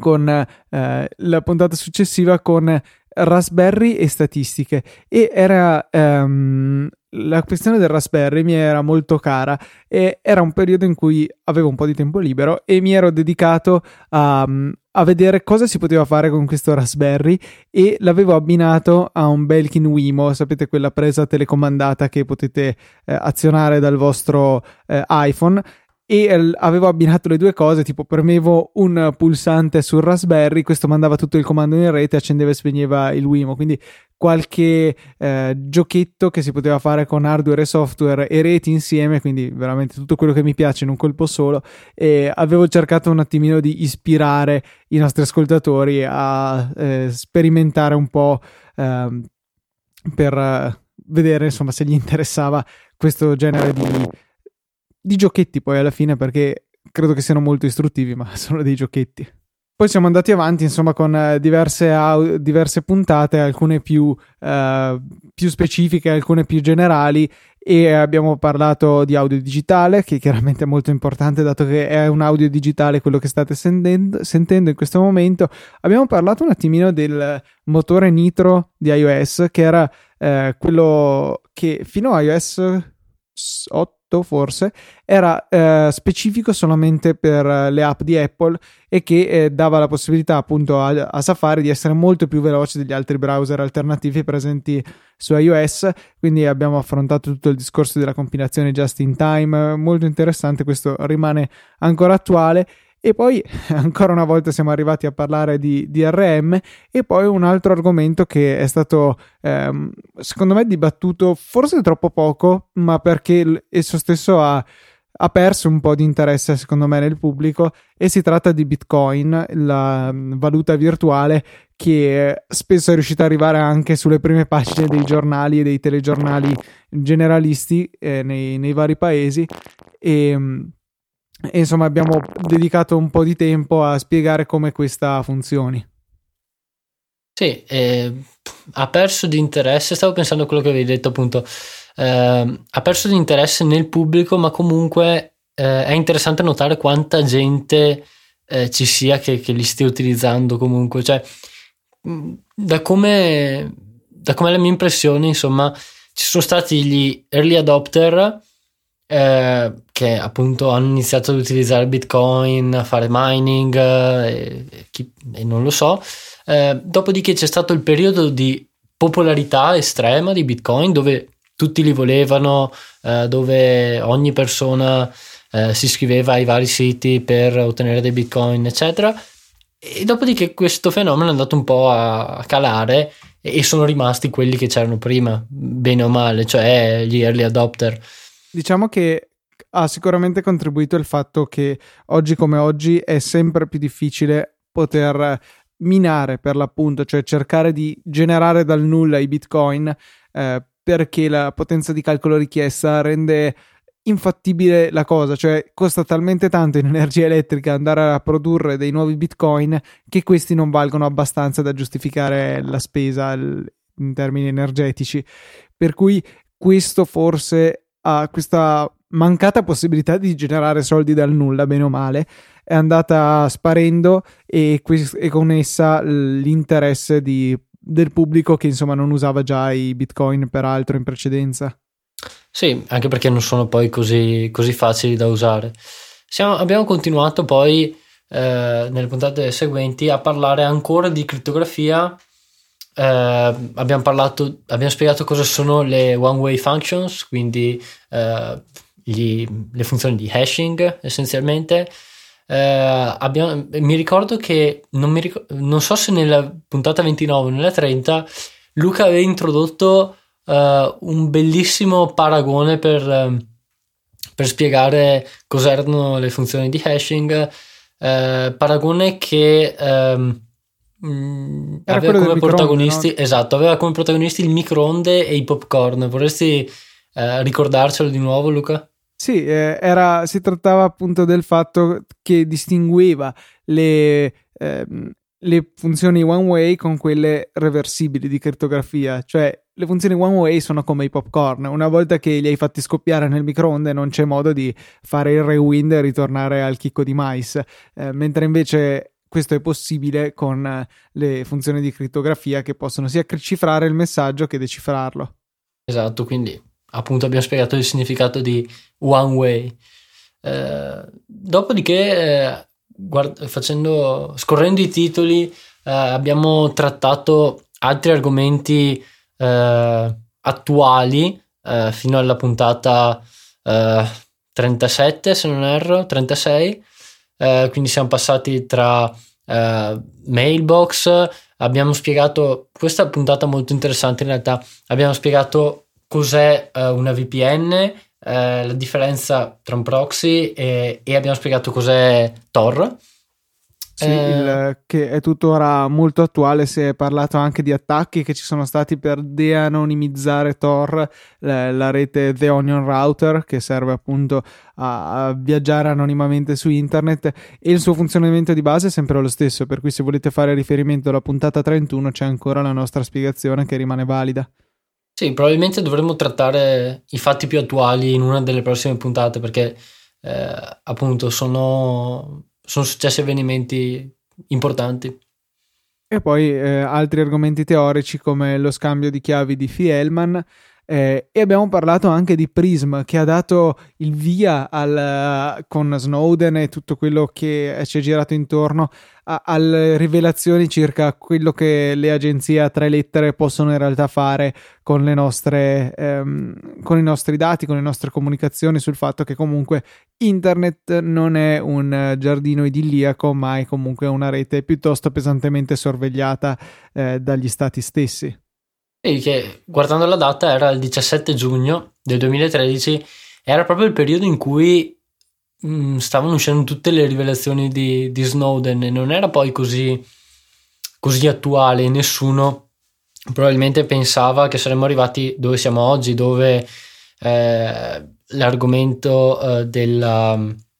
con eh, la puntata successiva con Raspberry e statistiche e era um, la questione del Raspberry mi era molto cara e era un periodo in cui avevo un po' di tempo libero e mi ero dedicato a, a vedere cosa si poteva fare con questo Raspberry e l'avevo abbinato a un Belkin Wimo, sapete quella presa telecomandata che potete eh, azionare dal vostro eh, iPhone? E avevo abbinato le due cose, tipo premevo un pulsante sul Raspberry, questo mandava tutto il comando in rete, accendeva e spegneva il Wimo, quindi qualche eh, giochetto che si poteva fare con hardware e software e reti insieme, quindi veramente tutto quello che mi piace in un colpo solo e avevo cercato un attimino di ispirare i nostri ascoltatori a eh, sperimentare un po' eh, per vedere insomma se gli interessava questo genere di di giochetti poi alla fine perché credo che siano molto istruttivi, ma sono dei giochetti. Poi siamo andati avanti, insomma, con eh, diverse, au- diverse puntate, alcune più, uh, più, specifiche, alcune più generali, e abbiamo parlato di audio digitale, che chiaramente è molto importante, dato che è un audio digitale quello che state sentendo, sentendo in questo momento. Abbiamo parlato un attimino del motore Nitro di iOS, che era uh, quello che fino a iOS 8 forse era eh, specifico solamente per eh, le app di Apple e che eh, dava la possibilità appunto a, a, Safari di essere molto più veloce degli altri browser alternativi presenti su iOS. Quindi abbiamo affrontato tutto il discorso della compilazione just in time molto interessante questo rimane ancora attuale e poi ancora una volta siamo arrivati a parlare di DRM e poi un altro argomento che è stato ehm, secondo me dibattuto forse troppo poco, ma perché esso stesso ha, ha perso un po' di interesse secondo me nel pubblico e si tratta di Bitcoin, la mm, valuta virtuale che spesso è riuscita ad arrivare anche sulle prime pagine dei giornali e dei telegiornali generalisti eh, nei, nei, vari paesi. E mm, e insomma abbiamo dedicato un po' di tempo a spiegare come questa funzioni. Sì, eh, ha perso di interesse, stavo pensando a quello che avevi detto appunto, eh, ha perso di interesse nel pubblico, ma comunque eh, è interessante notare quanta gente eh, ci sia che, che, li stia utilizzando comunque, cioè mm, da come, da come è la mia impressione, insomma, ci sono stati gli early adopter eh, che appunto hanno iniziato ad utilizzare Bitcoin, a fare mining eh, e, chi, e non lo so. Eh, dopodiché c'è stato il periodo di popolarità estrema di Bitcoin dove tutti li volevano, eh, dove ogni persona eh, si iscriveva ai vari siti per ottenere dei Bitcoin, eccetera. E dopodiché questo fenomeno è andato un po' a calare e sono rimasti quelli che c'erano prima, bene o male, cioè gli early adopter. Diciamo che ha sicuramente contribuito il fatto che oggi come oggi è sempre più difficile poter minare per l'appunto, cioè cercare di generare dal nulla i bitcoin eh, perché la potenza di calcolo richiesta rende infattibile la cosa, cioè costa talmente tanto in energia elettrica andare a produrre dei nuovi bitcoin che questi non valgono abbastanza da giustificare la spesa in termini energetici. Per cui questo forse a questa mancata possibilità di generare soldi dal nulla, bene o male, è andata sparendo e, e con essa l'interesse di, del pubblico che insomma non usava già i bitcoin peraltro in precedenza. Sì, anche perché non sono poi così, così facili da usare. Siamo, abbiamo continuato poi eh, nelle puntate seguenti a parlare ancora di crittografia eh, abbiamo parlato, abbiamo spiegato cosa sono le one-way functions, quindi eh, gli, le funzioni di hashing essenzialmente. Eh, abbiamo, mi ricordo che non, mi ricordo, non, so se nella puntata 29 o nella 30 Luca aveva introdotto eh, un bellissimo paragone per, per spiegare cos'erano le funzioni di hashing. Eh, paragone che ehm, Mm, aveva come protagonisti, no? esatto, aveva come protagonisti il microonde e i popcorn. Vorresti eh, ricordarcelo di nuovo, Luca? Sì, eh, era, si trattava appunto del fatto che distingueva le, ehm, le funzioni one way con quelle reversibili di crittografia, cioè le funzioni one way sono come i popcorn, una volta che li hai fatti scoppiare nel microonde non c'è modo di fare il rewind e ritornare al chicco di mais, eh, mentre invece questo è possibile con eh, le funzioni di crittografia che possono sia cifrare il messaggio che decifrarlo. Esatto, quindi appunto abbiamo spiegato il significato di one way. Eh, dopodiché, eh, guard- facendo, scorrendo i titoli, eh, abbiamo trattato altri argomenti eh, attuali eh, fino alla puntata 30 37 se non erro, 36, eh, quindi siamo passati tra eh, mailbox, abbiamo spiegato, questa puntata molto interessante in realtà, abbiamo spiegato cos'è uh, una VPN, eh, la differenza tra un proxy e, e abbiamo spiegato cos'è Tor. Sì, eh, il, che è tuttora molto attuale, si è parlato anche di attacchi che ci sono stati per de-anonimizzare Tor, la, la rete The Onion Router, che serve appunto a, a, viaggiare anonimamente su internet e il suo funzionamento di base è sempre lo stesso, per cui se volete fare riferimento alla puntata 31 c'è ancora la nostra spiegazione che rimane valida. Sì, probabilmente dovremmo trattare i fatti più attuali in una delle prossime puntate perché eh, appunto sono, sono successi avvenimenti importanti. E poi eh, altri argomenti teorici come lo scambio di chiavi di Fielman eh, e abbiamo parlato anche di Prism che ha dato il via al, con Snowden e tutto quello che ci è girato intorno alle rivelazioni circa quello che le agenzie a tre lettere possono in realtà fare con, le nostre, ehm, con i nostri dati, con le nostre comunicazioni, sul fatto che comunque internet non è un giardino idilliaco, ma è comunque una rete piuttosto pesantemente sorvegliata eh, dagli stati stessi. E che guardando la data era il 17 giugno del 2013, era proprio il periodo in cui mh, mm, stavano uscendo tutte le rivelazioni di, di Snowden e non era poi così, così attuale. Nessuno probabilmente pensava che saremmo arrivati dove siamo oggi, dove eh, l'argomento eh, della,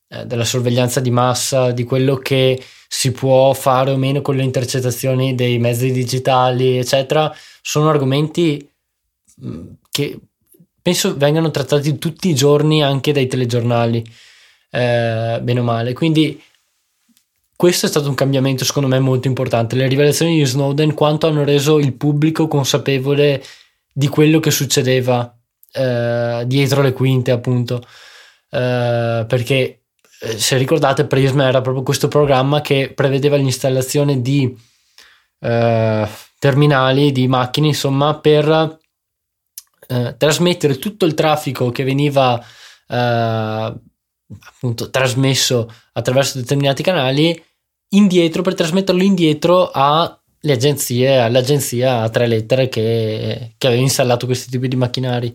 eh, della sorveglianza di massa, di quello che si può fare o meno con le intercettazioni dei mezzi digitali, eccetera, sono argomenti mm, che penso vengano trattati tutti i giorni anche dai telegiornali, eh, bene o male. Quindi questo è stato un cambiamento secondo me molto importante. Le rivelazioni di Snowden quanto hanno reso il pubblico consapevole di quello che succedeva eh, dietro le quinte, appunto. Eh, perché eh, se ricordate, Prisma era proprio questo programma che prevedeva l'installazione di eh, terminali, di macchine, insomma, per eh, trasmettere tutto il traffico che veniva eh, appunto trasmesso attraverso determinati canali indietro per trasmetterlo indietro alle agenzie, all'agenzia a tre lettere che, che aveva installato questi tipi di macchinari.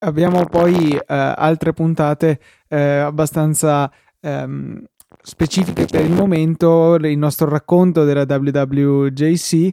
Abbiamo poi eh, altre puntate eh, abbastanza ehm, specifiche per il momento, il nostro racconto della WWJC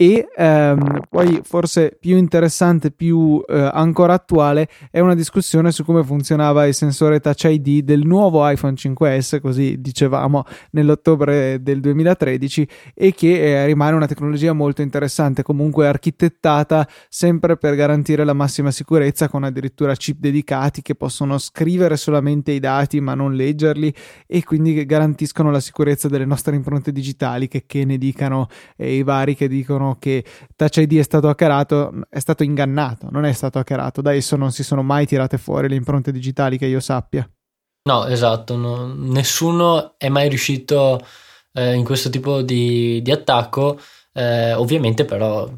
e ehm, poi forse più interessante, più eh, ancora attuale è una discussione su come funzionava il sensore Touch ID del nuovo iPhone 5S, così dicevamo nell'ottobre del 2013 e che eh, rimane una tecnologia molto interessante, comunque architettata sempre per garantire la massima sicurezza con addirittura chip dedicati che possono scrivere solamente i dati ma non leggerli e quindi garantiscono la sicurezza delle nostre impronte digitali che, che ne dicano eh, i vari che dicono che Touch ID è stato hackerato, è stato ingannato, non è stato hackerato. Da esso non si sono mai tirate fuori le impronte digitali che io sappia. No, esatto, no, nessuno è mai riuscito eh, in questo tipo di, di attacco. Eh, ovviamente, però,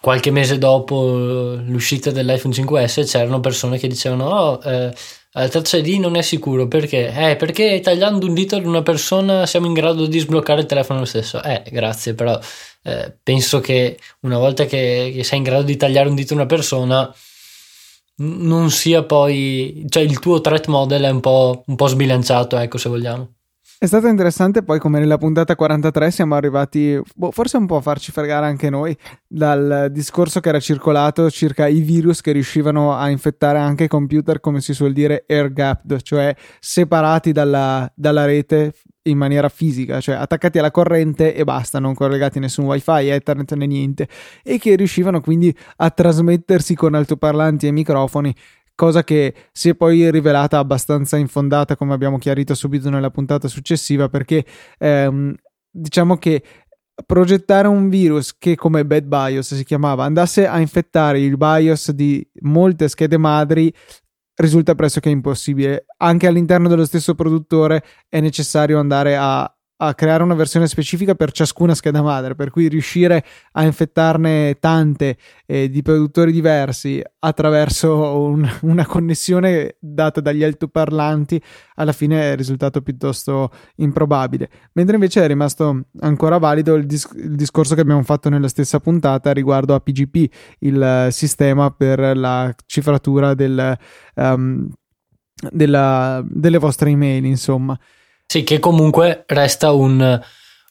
qualche mese dopo l'uscita dell'iPhone 5S c'erano persone che dicevano: Oh, eh, il Touch ID non è sicuro perché? Eh, perché tagliando un dito ad una persona siamo in grado di sbloccare il telefono stesso. Eh, grazie, però eh, penso che una volta che, che, sei in grado di tagliare un dito a una persona non sia poi, cioè il tuo threat model è un po', un po sbilanciato, ecco se vogliamo. È stato interessante poi come nella puntata 43 siamo arrivati, boh, forse un po' a farci fregare anche noi, dal discorso che era circolato circa i virus che riuscivano a infettare anche i computer, come si suol dire, air gapped, cioè separati dalla, dalla rete in maniera fisica, cioè attaccati alla corrente e basta, non collegati nessun wifi, ethernet né niente, e che riuscivano quindi a trasmettersi con altoparlanti e microfoni cosa che si è poi rivelata abbastanza infondata, come abbiamo chiarito subito nella puntata successiva, perché ehm, diciamo che progettare un virus che come Bad BIOS si chiamava andasse a infettare il BIOS di molte schede madri risulta pressoché impossibile. Anche all'interno dello stesso produttore è necessario andare a a creare una versione specifica per ciascuna scheda madre, per cui riuscire a infettarne tante eh, di produttori diversi attraverso un, una connessione data dagli altoparlanti alla fine è risultato piuttosto improbabile. Mentre invece è rimasto ancora valido il, dis- il discorso che abbiamo fatto nella stessa puntata riguardo a PGP, il uh, sistema per la cifratura del, um, della, delle vostre email, insomma. Sì, che comunque resta un,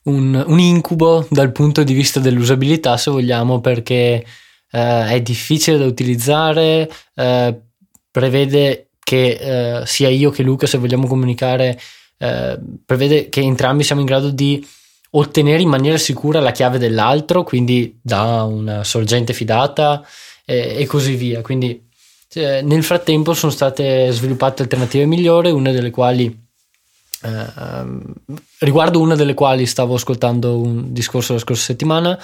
un, un, incubo dal punto di vista dell'usabilità, se vogliamo, perché eh, è difficile da utilizzare, eh, prevede che eh, sia io che Luca, se vogliamo comunicare, eh, prevede che entrambi siamo in grado di ottenere in maniera sicura la chiave dell'altro, quindi da una sorgente fidata e così via. Quindi eh, nel frattempo sono state sviluppate alternative migliori, una delle quali Uh, riguardo una delle quali stavo ascoltando un discorso la scorsa settimana,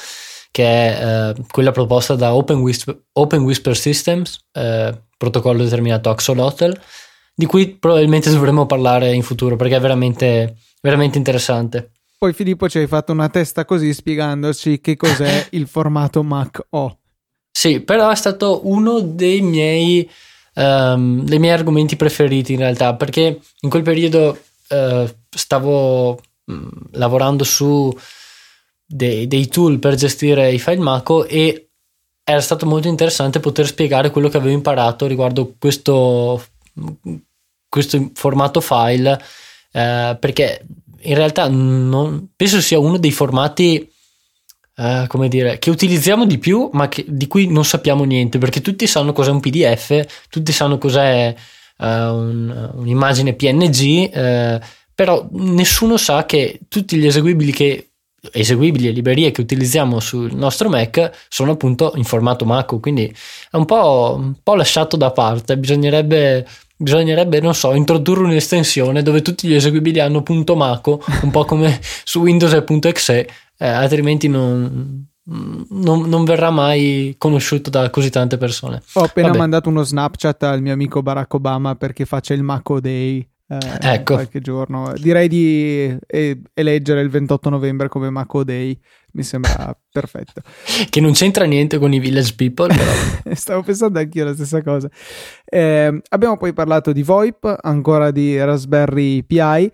che è uh, quella proposta da Open Whisper, Open Whisper Systems, uh, protocollo determinato Axolotl, di cui probabilmente dovremmo parlare in futuro perché è veramente, veramente interessante. Poi Filippo ci hai fatto una testa così spiegandoci che cos'è il formato Mac O. Sì, però è stato uno dei miei, um, dei miei argomenti preferiti in realtà perché in quel periodo eh, stavo mm, lavorando su dei, dei, tool per gestire i file Mako e era stato molto interessante poter spiegare quello che avevo imparato riguardo questo, questo formato file eh, perché in realtà non, penso sia uno dei formati Uh, come dire, che utilizziamo di più, ma che, di cui non sappiamo niente, perché tutti sanno cos'è un PDF, tutti sanno cos'è un, un'immagine PNG, uh, però nessuno sa che tutti gli eseguibili che eseguibili e librerie che utilizziamo sul nostro Mac sono appunto in formato Mac, quindi è un po', un po lasciato da parte. Bisognerebbe, bisognerebbe, non so, introdurre un'estensione dove tutti gli eseguibili hanno punto Maco, un po' come su Windows e .exe, eh, altrimenti non, non, non, verrà mai conosciuto da così tante persone. Ho appena Vabbè. mandato uno Snapchat al mio amico Barack Obama perché faccia il Maco Day. Eh, ecco. qualche giorno direi di eh, eleggere il 28 novembre come Maco Day mi sembra perfetto che non c'entra niente con i village people però. stavo pensando anch'io la stessa cosa eh, abbiamo poi parlato di VoIP ancora di Raspberry Pi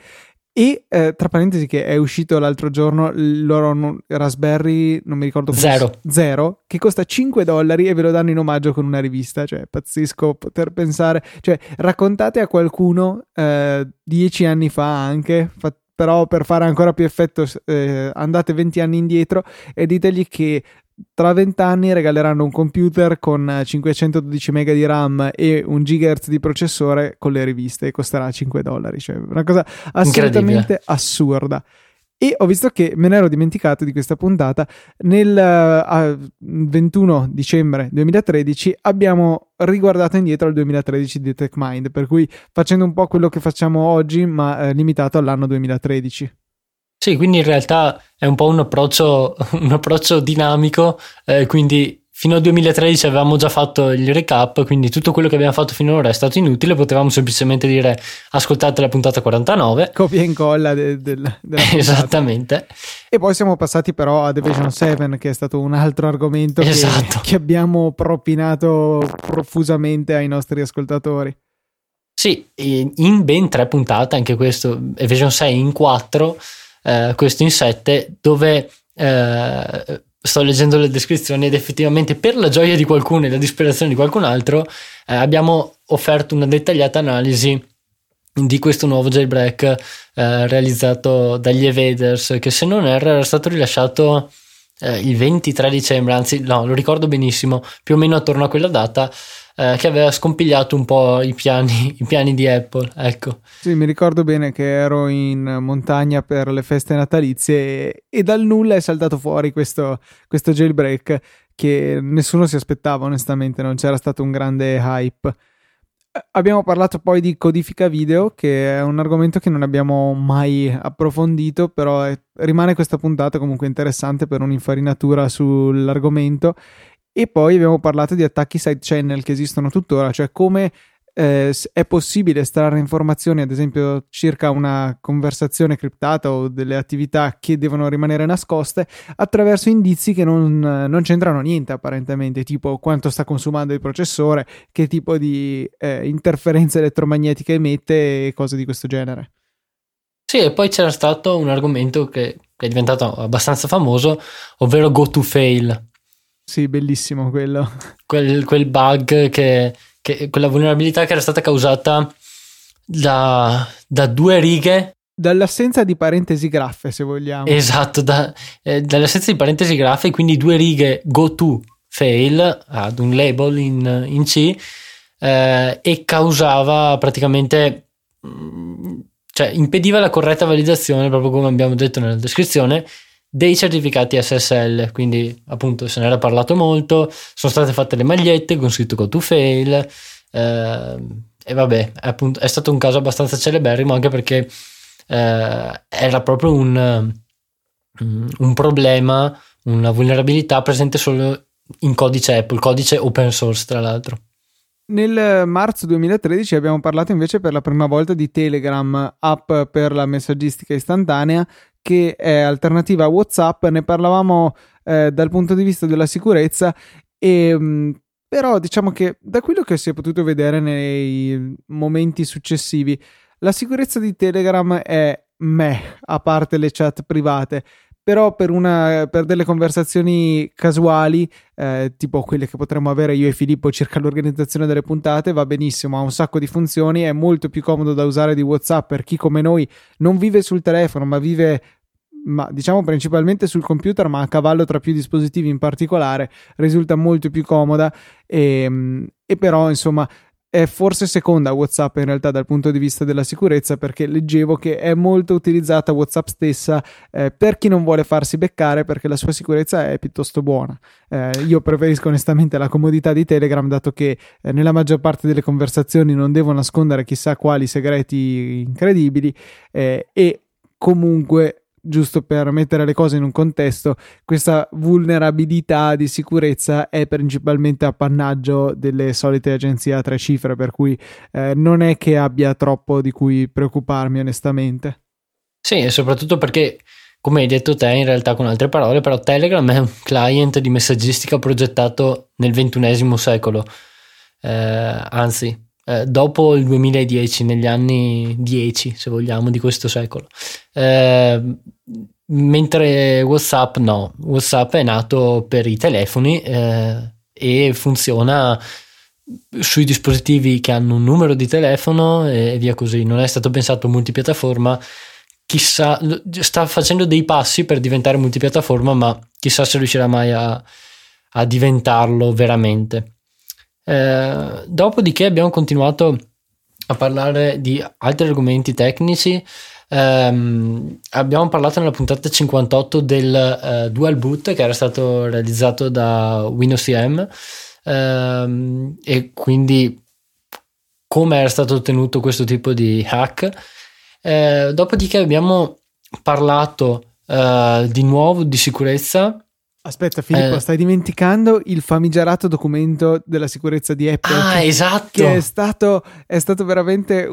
e eh, tra parentesi, che è uscito l'altro giorno il loro non, Raspberry, non mi ricordo come zero. zero, che costa 5 dollari e ve lo danno in omaggio con una rivista. Cioè, pazzesco poter pensare, cioè, raccontate a qualcuno eh, dieci anni fa anche, fa, però per fare ancora più effetto, eh, andate 20 anni indietro e ditegli che tra 20 anni regaleranno un computer con 512 MB di RAM e un GHz di processore con le riviste e costerà 5 dollari, cioè una cosa assolutamente assurda. E ho visto che me ne ero dimenticato di questa puntata. Nel uh, 21 dicembre 2013 abbiamo riguardato indietro al 2013 di TechMind, per cui facendo un po' quello che facciamo oggi, ma eh, limitato all'anno 2013. Sì, quindi in realtà è un po' un approccio, un approccio dinamico, eh, quindi fino al 2013 avevamo già fatto il recap, quindi tutto quello che abbiamo fatto finora è stato inutile, potevamo semplicemente dire ascoltate la puntata 49. Copia e incolla de, de, della Esattamente. E poi siamo passati però a Division 7, che è stato un altro argomento esatto. che, che abbiamo propinato profusamente ai nostri ascoltatori. Sì, in ben tre puntate, anche questo, Evasion 6 in 4 eh, questo in 7 dove eh, sto leggendo le descrizioni ed effettivamente per la gioia di qualcuno e la disperazione di qualcun altro eh, abbiamo offerto una dettagliata analisi di questo nuovo jailbreak eh, realizzato dagli evaders che se non erro era stato rilasciato eh, il 23 dicembre anzi no lo ricordo benissimo più o meno attorno a quella data eh, che aveva scompigliato un po' i piani, i piani di Apple. Ecco. Sì, mi ricordo bene che ero in montagna per le feste natalizie e, e dal nulla è saltato fuori questo, questo jailbreak che nessuno si aspettava, onestamente, non c'era stato un grande hype. Abbiamo parlato poi di codifica video, che è un argomento che non abbiamo mai approfondito, però è, rimane questa puntata comunque interessante per un'infarinatura sull'argomento e poi abbiamo parlato di attacchi side channel che esistono tuttora, cioè come eh, è possibile estrarre informazioni, ad esempio, circa una conversazione criptata o delle attività che devono rimanere nascoste attraverso indizi che non, non c'entrano niente apparentemente, tipo quanto sta consumando il processore, che tipo di eh, interferenze elettromagnetiche emette e cose di questo genere. Sì, e poi c'era stato un argomento che, che è diventato abbastanza famoso, ovvero go to fail. Sì, bellissimo quello. Quel, quel bug che che, quella vulnerabilità che era stata causata da, da due righe dall'assenza di parentesi graffe, se vogliamo. Esatto, da, eh, dall'assenza di parentesi graffe, quindi due righe go to fail ad un label in, in C eh, e causava praticamente, mm, cioè impediva la corretta validazione, proprio come abbiamo detto nella descrizione, dei certificati SSL, quindi appunto se ne era parlato molto, sono state fatte le magliette con scritto go to fail eh, e vabbè, è, appunto, è stato un caso abbastanza celeberrimo anche perché eh, era proprio un, mm, un problema, una vulnerabilità presente solo in codice Apple, codice open source tra l'altro. Nel marzo 2013 abbiamo parlato invece per la prima volta di Telegram, app per la messaggistica istantanea, che è alternativa a WhatsApp. Ne parlavamo eh, dal punto di vista della sicurezza e mm, però diciamo che da quello che si è potuto vedere nei momenti successivi, la sicurezza di Telegram è meh, a parte le chat private però per, una, per delle conversazioni casuali, eh, tipo quelle che potremmo avere io e Filippo circa l'organizzazione delle puntate, va benissimo, ha un sacco di funzioni, è molto più comodo da usare di WhatsApp per chi come noi non vive sul telefono, ma vive ma diciamo principalmente sul computer, ma a cavallo tra più dispositivi in particolare, risulta molto più comoda. E, ehm, e però insomma è forse seconda WhatsApp in realtà dal punto di vista della sicurezza perché leggevo che è molto utilizzata WhatsApp stessa eh, per chi non vuole farsi beccare perché la sua sicurezza è piuttosto buona. Eh, io preferisco onestamente la comodità di Telegram dato che eh, nella maggior parte delle conversazioni non devo nascondere chissà quali segreti incredibili eh, e comunque giusto per mettere le cose in un contesto, questa vulnerabilità di sicurezza è principalmente appannaggio delle solite agenzie a tre cifre, per cui eh, non è che abbia troppo di cui preoccuparmi onestamente. Sì, e soprattutto perché, come hai detto te, in realtà con altre parole, però Telegram è un client di messaggistica progettato nel ventunesimo secolo, eh, anzi eh, dopo il 2010, negli anni 10 se vogliamo di questo secolo. Eh, mentre WhatsApp no, WhatsApp è nato per i telefoni eh, e funziona sui dispositivi che hanno un numero di telefono e via così, non è stato pensato multipiattaforma. Chissà, sta facendo dei passi per diventare multipiattaforma, ma chissà se riuscirà mai a, a diventarlo veramente. Eh, dopodiché abbiamo continuato a parlare di altri argomenti tecnici. Um, abbiamo parlato nella puntata 58 del uh, Dual Boot che era stato realizzato da Windows CM um, e quindi come era stato ottenuto questo tipo di hack. Uh, dopodiché abbiamo parlato uh, di nuovo di sicurezza Aspetta Filippo, eh. stai dimenticando il famigerato documento della sicurezza di Apple. Ah, che, esatto. Che è stato, è stato veramente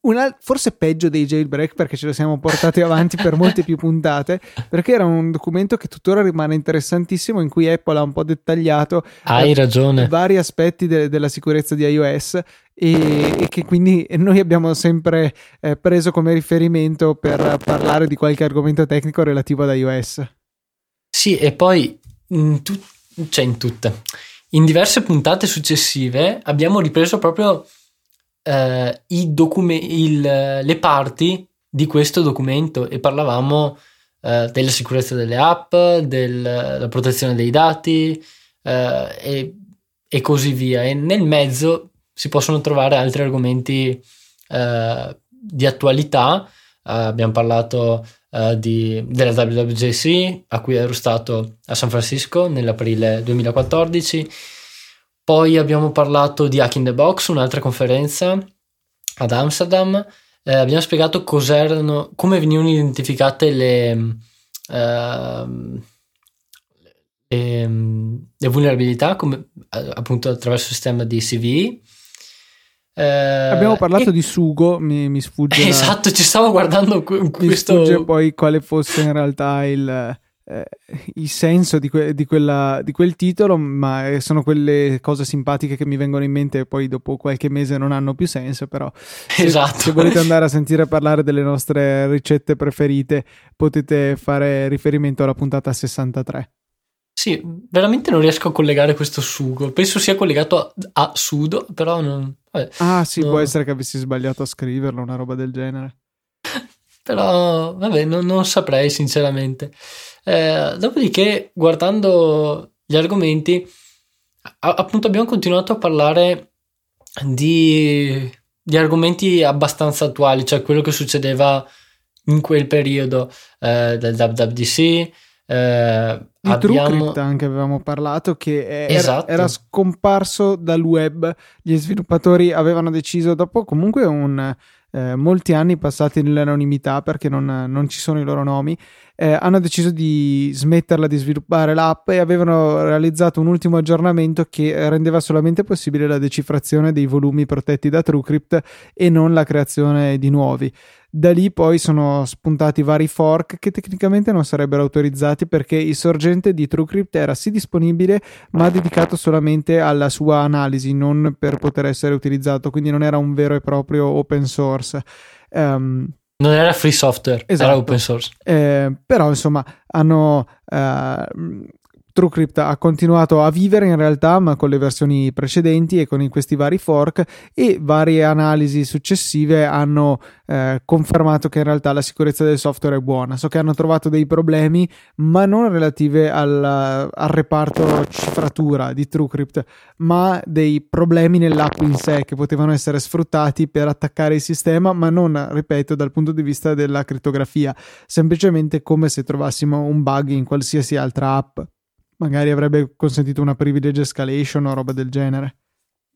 una, forse peggio dei jailbreak perché ce lo siamo portati avanti per molte più puntate, perché era un documento che tuttora rimane interessantissimo in cui Apple ha un po' dettagliato Hai eh, ragione. vari aspetti de- della sicurezza di iOS e, e, che quindi noi abbiamo sempre eh, preso come riferimento per parlare di qualche argomento tecnico relativo ad iOS. Sì, e poi in, tu- cioè in tutte, in diverse puntate successive abbiamo ripreso proprio eh, docume- il, le parti di questo documento e parlavamo eh, della sicurezza delle app, della protezione dei dati eh, e, e, così via. E nel mezzo si possono trovare altri argomenti eh, di attualità. Eh, abbiamo parlato uh, di, della WWJC a cui ero stato a San Francisco nell'aprile 2014. Poi abbiamo parlato di Hack in the Box, un'altra conferenza ad Amsterdam. Eh, abbiamo spiegato cos'erano, come venivano identificate le, uh, le, le vulnerabilità, come, appunto attraverso il sistema di CVE. Eh, Abbiamo parlato e... di sugo, mi, mi sfugge. Esatto, la... ci stavo guardando questo. Mi sfugge poi quale fosse in realtà il, eh, il senso di, que- di, quella, di, quel titolo, ma eh, sono quelle cose simpatiche che mi vengono in mente e poi dopo qualche mese non hanno più senso, però se, esatto. se volete andare a sentire parlare delle nostre ricette preferite potete fare riferimento alla puntata 63. Sì, veramente non riesco a collegare questo sugo. Penso sia collegato a, a sudo, però non. Vabbè, ah, sì, no. può essere che avessi sbagliato a scriverlo, una roba del genere. però, vabbè, non, non saprei sinceramente. Eh, dopodiché, guardando gli argomenti, a- appunto abbiamo continuato a parlare di, di, argomenti abbastanza attuali, cioè quello che succedeva in quel periodo eh, del WWDC. Eh, di abbiamo... TrueCrypt anche avevamo parlato che era, esatto. era, scomparso dal web gli sviluppatori avevano deciso dopo comunque un, eh, molti anni passati nell'anonimità perché non, non ci sono i loro nomi eh, hanno deciso di smetterla di sviluppare l'app e avevano realizzato un ultimo aggiornamento che rendeva solamente possibile la decifrazione dei volumi protetti da TrueCrypt e non la creazione di nuovi. Da lì poi sono spuntati vari fork che tecnicamente non sarebbero autorizzati perché il sorgente di TrueCrypt era sì disponibile ma dedicato solamente alla sua analisi, non per poter essere utilizzato, quindi non era un vero e proprio open source. Um, non era free software, esatto. era open source. Eh, però insomma hanno eh, TrueCrypt ha continuato a vivere in realtà, ma con le versioni precedenti e con questi vari fork e varie analisi successive hanno eh, confermato che in realtà la sicurezza del software è buona. So che hanno trovato dei problemi, ma non relative al, al reparto cifratura di TrueCrypt, ma dei problemi nell'app in sé che potevano essere sfruttati per attaccare il sistema, ma non, ripeto, dal punto di vista della crittografia, semplicemente come se trovassimo un bug in qualsiasi altra app magari avrebbe consentito una privilege escalation o roba del genere.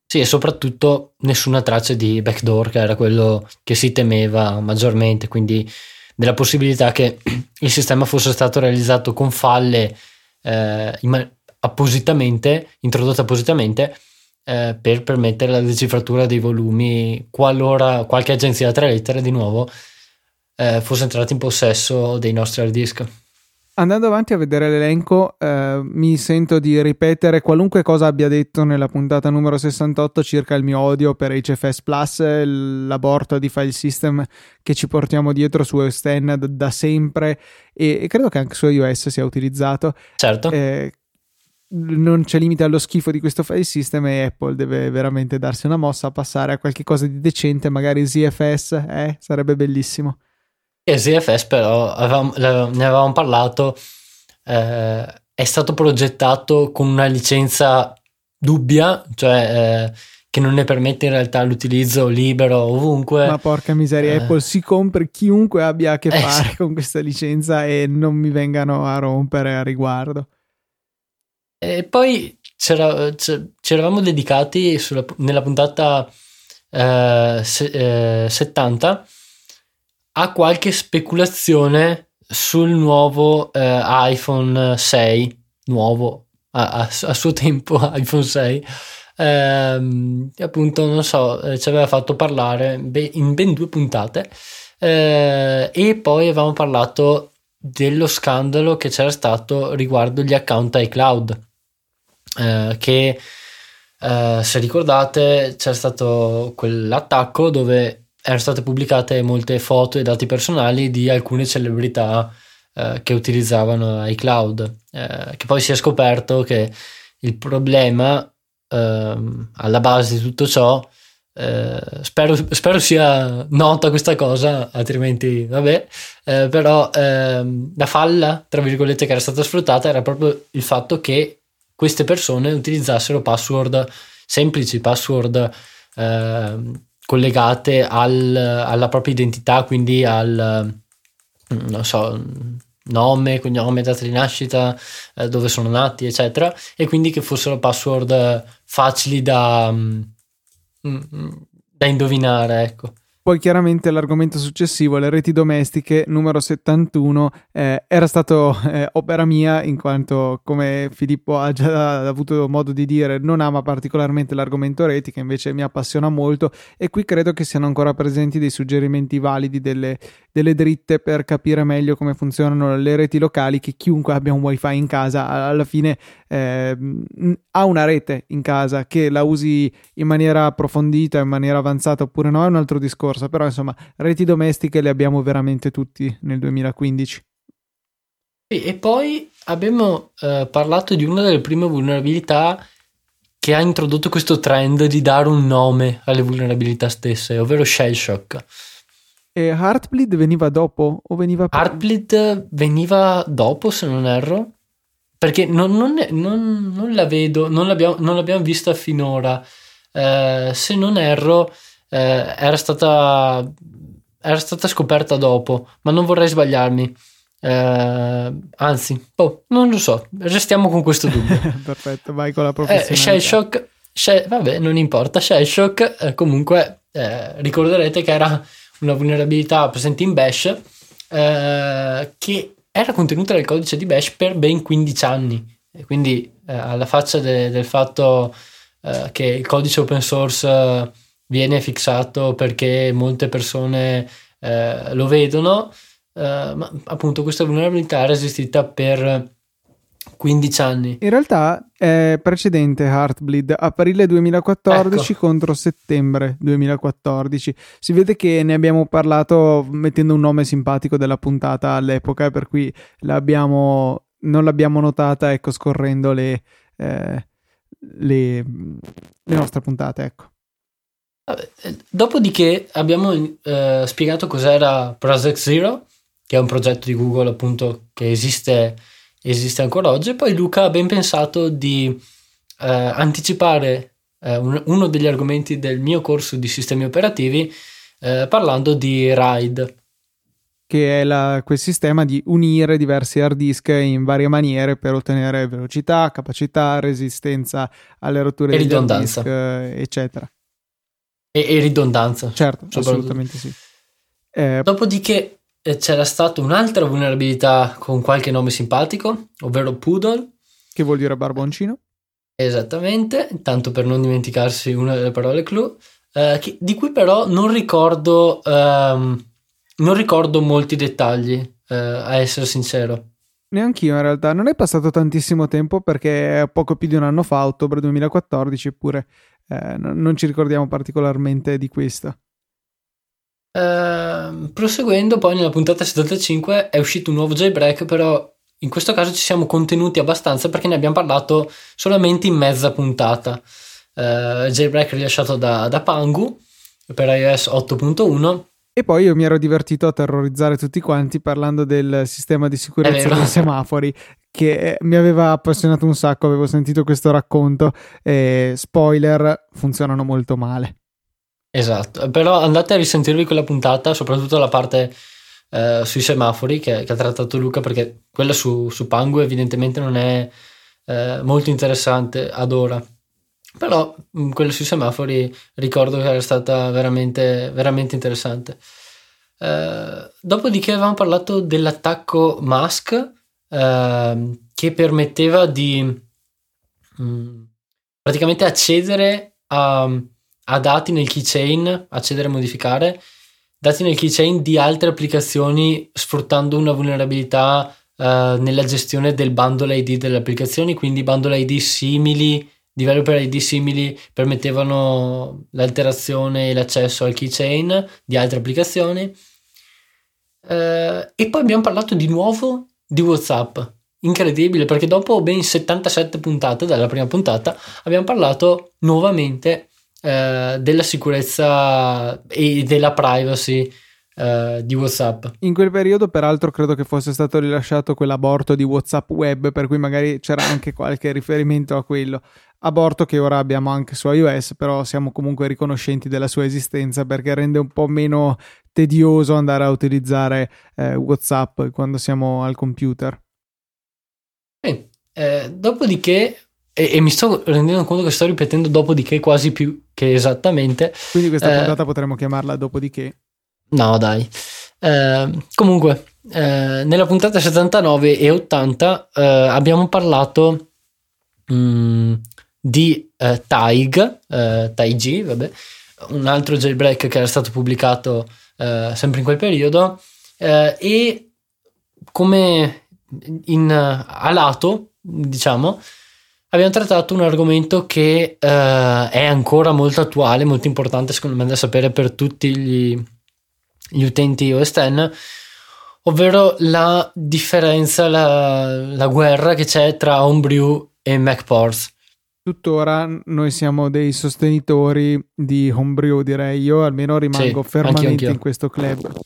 Sì, e soprattutto nessuna traccia di backdoor, che era quello che si temeva maggiormente, quindi della possibilità che il sistema fosse stato realizzato con falle eh, appositamente, introdotte appositamente, eh, per permettere la decifratura dei volumi qualora qualche agenzia a tre lettere di nuovo eh, fosse entrata in possesso dei nostri hard disk. Andando avanti a vedere l'elenco, eh, mi sento di ripetere qualunque cosa abbia detto nella puntata numero 68 circa il mio odio per HFS Plus, l'aborto di file system che ci portiamo dietro su OS X da sempre e, e, credo che anche su iOS sia utilizzato. Certo. Eh, non c'è limite allo schifo di questo file system e Apple deve veramente darsi una mossa a passare a qualche cosa di decente, magari ZFS, eh, sarebbe bellissimo. E ZFS però, avevamo, ne avevamo parlato, eh, è stato progettato con una licenza dubbia, cioè eh, che non ne permette in realtà l'utilizzo libero ovunque. Ma porca miseria, eh. Apple si compri chiunque abbia a che eh, fare con questa licenza e non mi vengano a rompere a riguardo. E poi c'era, ci eravamo dedicati sulla, nella puntata eh, se, 70 ha qualche speculazione sul nuovo eh, iPhone 6, nuovo a, a, a, suo tempo iPhone 6, ehm, appunto non so, eh, ci aveva fatto parlare in ben due puntate. Eh, e poi avevamo parlato dello scandalo che c'era stato riguardo gli account iCloud. Eh, che eh, se ricordate c'era stato quell'attacco dove erano state pubblicate molte foto e dati personali di alcune celebrità eh, che utilizzavano iCloud, eh, che poi si è scoperto che il problema ehm, alla base di tutto ciò, eh, spero, spero, sia nota questa cosa, altrimenti vabbè, eh, però ehm, la falla, tra virgolette, che era stata sfruttata era proprio il fatto che queste persone utilizzassero password semplici, password ehm, collegate al, alla propria identità, quindi al, non so, nome, cognome, data di nascita, eh, dove sono nati, eccetera, e quindi che fossero password facili da, mm, mm, da indovinare, ecco. Poi chiaramente l'argomento successivo, le reti domestiche, numero 71, eh, era stato eh, opera mia in quanto, come Filippo ha già avuto modo di dire, non ama particolarmente l'argomento reti, che invece mi appassiona molto e qui credo che siano ancora presenti dei suggerimenti validi, delle, delle dritte per capire meglio come funzionano le reti locali, che chiunque abbia un wifi in casa alla fine eh, ha una rete in casa che la usi in maniera approfondita, in maniera avanzata oppure no, è un altro discorso, però insomma reti domestiche le abbiamo veramente tutti nel 2015. E poi abbiamo eh, parlato di una delle prime vulnerabilità che ha introdotto questo trend di dare un nome alle vulnerabilità stesse, ovvero Shell Shock. E Heartbleed veniva dopo o veniva prima? Heartbleed veniva dopo, se non erro, perché non, non, non, non la vedo, non l'abbiamo, non l'abbiamo vista finora. Eh, se non erro, eh, era, stata, era stata scoperta dopo, ma non vorrei sbagliarmi. Eh, anzi, oh, non lo so, restiamo con questo dubbio. Perfetto, vai con la. Eh, Shell Shock, Shell, vabbè, non importa. Shell Shock, eh, comunque, eh, ricorderete che era una vulnerabilità presente in Bash eh, che era contenuta nel codice di Bash per ben 15 anni. E quindi, eh, alla faccia de- del fatto eh, che il codice open source viene fissato perché molte persone lo vedono eh, ma appunto questa vulnerabilità era esistita per 15 anni. In realtà è precedente Heartbleed, aprile 2014 ecco. contro settembre 2014. Si vede che ne abbiamo parlato mettendo un nome simpatico della puntata all'epoca, per cui l'abbiamo, non l'abbiamo notata, ecco, scorrendo le, eh, le, le nostre puntate, ecco. Eh, dopodiché abbiamo eh, spiegato cos'era Project Zero che è un progetto di Google appunto che esiste, esiste ancora oggi. E poi Luca ha ben pensato di eh, anticipare eh, un, uno degli argomenti del mio corso di sistemi operativi eh, parlando di RAID. Che è la, quel sistema di unire diversi hard disk in varie maniere per ottenere velocità, capacità, resistenza alle rotture e ridondanza, disk, eccetera. E, e ridondanza. Certo, assolutamente sì. Eh, Dopodiché c'era stata un'altra vulnerabilità con qualche nome simpatico, ovvero Poodle. Che vuol dire barboncino? Esattamente, tanto per non dimenticarsi una delle parole clou, eh, che, di cui però non ricordo, ehm, non ricordo molti dettagli, eh, a essere sincero. Neanch'io in realtà, non è passato tantissimo tempo perché è poco più di un anno fa, ottobre 2014, eppure eh, non ci ricordiamo particolarmente di questo. Ehm, proseguendo, poi nella puntata 75 è uscito un nuovo jailbreak, però in questo caso ci siamo contenuti abbastanza perché ne abbiamo parlato solamente in mezza puntata. Uh, jailbreak rilasciato da, da Pangu per iOS 8.1 e poi io mi ero divertito a terrorizzare tutti quanti parlando del sistema di sicurezza dei semafori che mi aveva appassionato un sacco, avevo sentito questo racconto e spoiler, funzionano molto male. Esatto, però andate a risentirvi quella puntata, soprattutto la parte eh, sui semafori che, che, ha trattato Luca, perché quella su, su Pangu evidentemente non è eh, molto interessante ad ora. Però mm, quella sui semafori ricordo che era stata veramente, veramente interessante. Eh, dopodiché avevamo parlato dell'attacco Mask eh, che permetteva di mh, mm, praticamente accedere a a dati nel keychain, accedere a modificare, dati nel keychain di altre applicazioni sfruttando una vulnerabilità uh, nella gestione del bundle ID delle applicazioni, quindi bundle ID simili, developer ID simili permettevano l'alterazione e l'accesso al keychain di altre applicazioni. Uh, e poi abbiamo parlato di nuovo di WhatsApp. Incredibile perché dopo ben 77 puntate dalla prima puntata abbiamo parlato nuovamente eh, della sicurezza e della privacy eh, di WhatsApp. In quel periodo, peraltro, credo che fosse stato rilasciato quell'aborto di WhatsApp web, per cui magari c'era anche qualche riferimento a quello. Aborto che ora abbiamo anche su iOS, però siamo comunque riconoscenti della sua esistenza perché rende un po' meno tedioso andare a utilizzare eh, WhatsApp quando siamo al computer. Eh, dopodiché e, e, mi sto rendendo conto che sto ripetendo dopodiché quasi più che esattamente. Quindi questa eh, puntata potremmo chiamarla dopodiché. No, dai. Eh, comunque, eh, nella puntata 79 e 80 eh, abbiamo parlato mh, mm, di eh, Taig, eh, Taig, vabbè, un altro jailbreak che era stato pubblicato sempre in quel periodo e come in, a lato, diciamo, abbiamo trattato un argomento che uh, è ancora molto attuale, molto importante secondo me da sapere per tutti gli, gli utenti OS X, ovvero la differenza, la, la guerra che c'è tra Homebrew e MacPorts. Tuttora noi siamo dei sostenitori di Homebrew, direi io, almeno rimango sì, fermamente in questo club.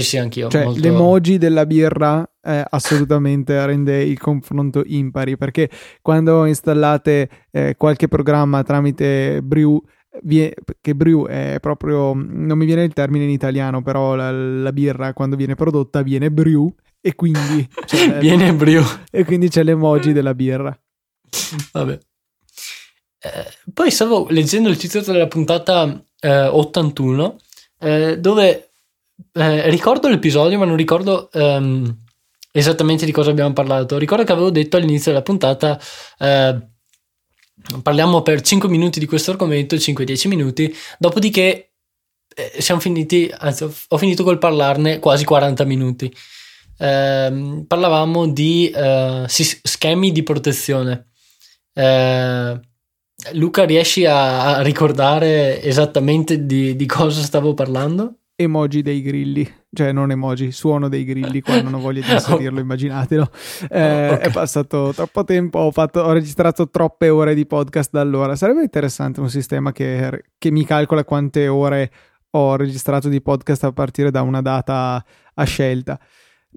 Sì, sì, anch'io. Cioè, molto... l'emoji della birra eh, assolutamente rende il confronto impari perché quando installate eh, qualche programma tramite Brew, vie, che Brew è proprio, non mi viene il termine in italiano, però la, la birra quando viene prodotta viene Brew e quindi c'è, viene Brew e quindi c'è l'emoji della birra. Vabbè. Eh, poi stavo leggendo il titolo della puntata 81 eh, eh, dove eh, ricordo l'episodio, ma non ricordo um, esattamente di cosa abbiamo parlato. Ricordo che avevo detto all'inizio della puntata. Eh, parliamo per 5 minuti di questo argomento, 5-10 minuti, dopodiché eh, siamo finiti, anzi ho finito col parlarne quasi 40 minuti. Eh, parlavamo di uh, schemi di protezione. Eh, Luca, riesci a, a ricordare esattamente di, di cosa stavo parlando? Emoji dei grilli, cioè non emoji, suono dei grilli quando non voglio inserirlo, immaginatelo. Eh, okay. È passato troppo tempo, ho, fatto, ho, registrato troppe ore di podcast da allora. Sarebbe interessante un sistema che, che mi calcola quante ore ho registrato di podcast a partire da una data a scelta.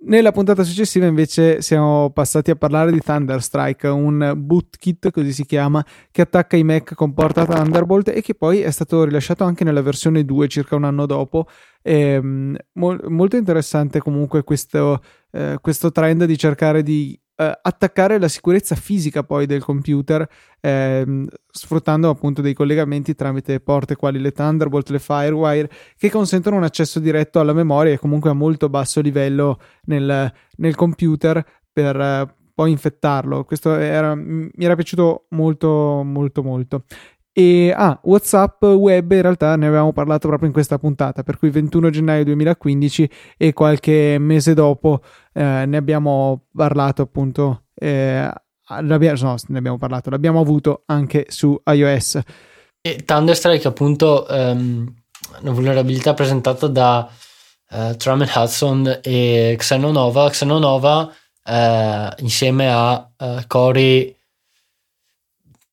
Nella puntata successiva invece siamo passati a parlare di Thunderstrike, un bootkit così si chiama, che attacca i Mac con porta Thunderbolt e che poi è stato rilasciato anche nella versione 2 circa un anno dopo. E, um, molto interessante comunque questo, eh, questo trend di cercare di eh, attaccare la sicurezza fisica poi del computer ehm, sfruttando appunto dei collegamenti tramite porte quali le Thunderbolt, le Firewire che consentono un accesso diretto alla memoria e comunque a molto basso livello nel, nel computer per eh, poi infettarlo. Questo era, mi era piaciuto molto molto molto. E ah, WhatsApp web in realtà ne avevamo parlato proprio in questa puntata, per cui 21 gennaio 2015 e qualche mese dopo eh, ne abbiamo parlato appunto. Eh, no, ne abbiamo parlato, l'abbiamo avuto anche su iOS. E Thunderstrike appunto um, una vulnerabilità presentata da uh, Truman Hudson e Xenonova. Xenonova uh, insieme a uh, Cory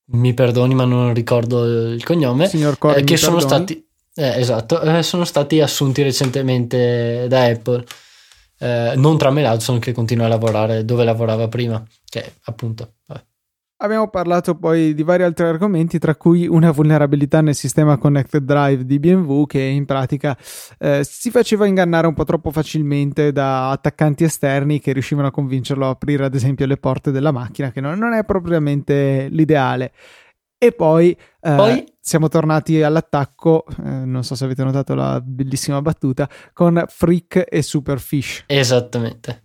mi perdoni ma non ricordo il cognome, Signor Corey, eh, che sono stati, eh, esatto, eh, sono stati assunti recentemente da Apple, eh, non tra Hudson che continua a lavorare dove lavorava prima, che appunto... Vabbè. Abbiamo parlato poi di vari altri argomenti, tra cui una vulnerabilità nel sistema Connected Drive di BMW che in pratica eh, si faceva ingannare un po' troppo facilmente da attaccanti esterni che riuscivano a convincerlo a aprire ad esempio le porte della macchina, che non, non è propriamente l'ideale. E poi, eh, poi, siamo tornati all'attacco, eh, non so se avete notato la bellissima battuta, con Freak e Superfish. Esattamente.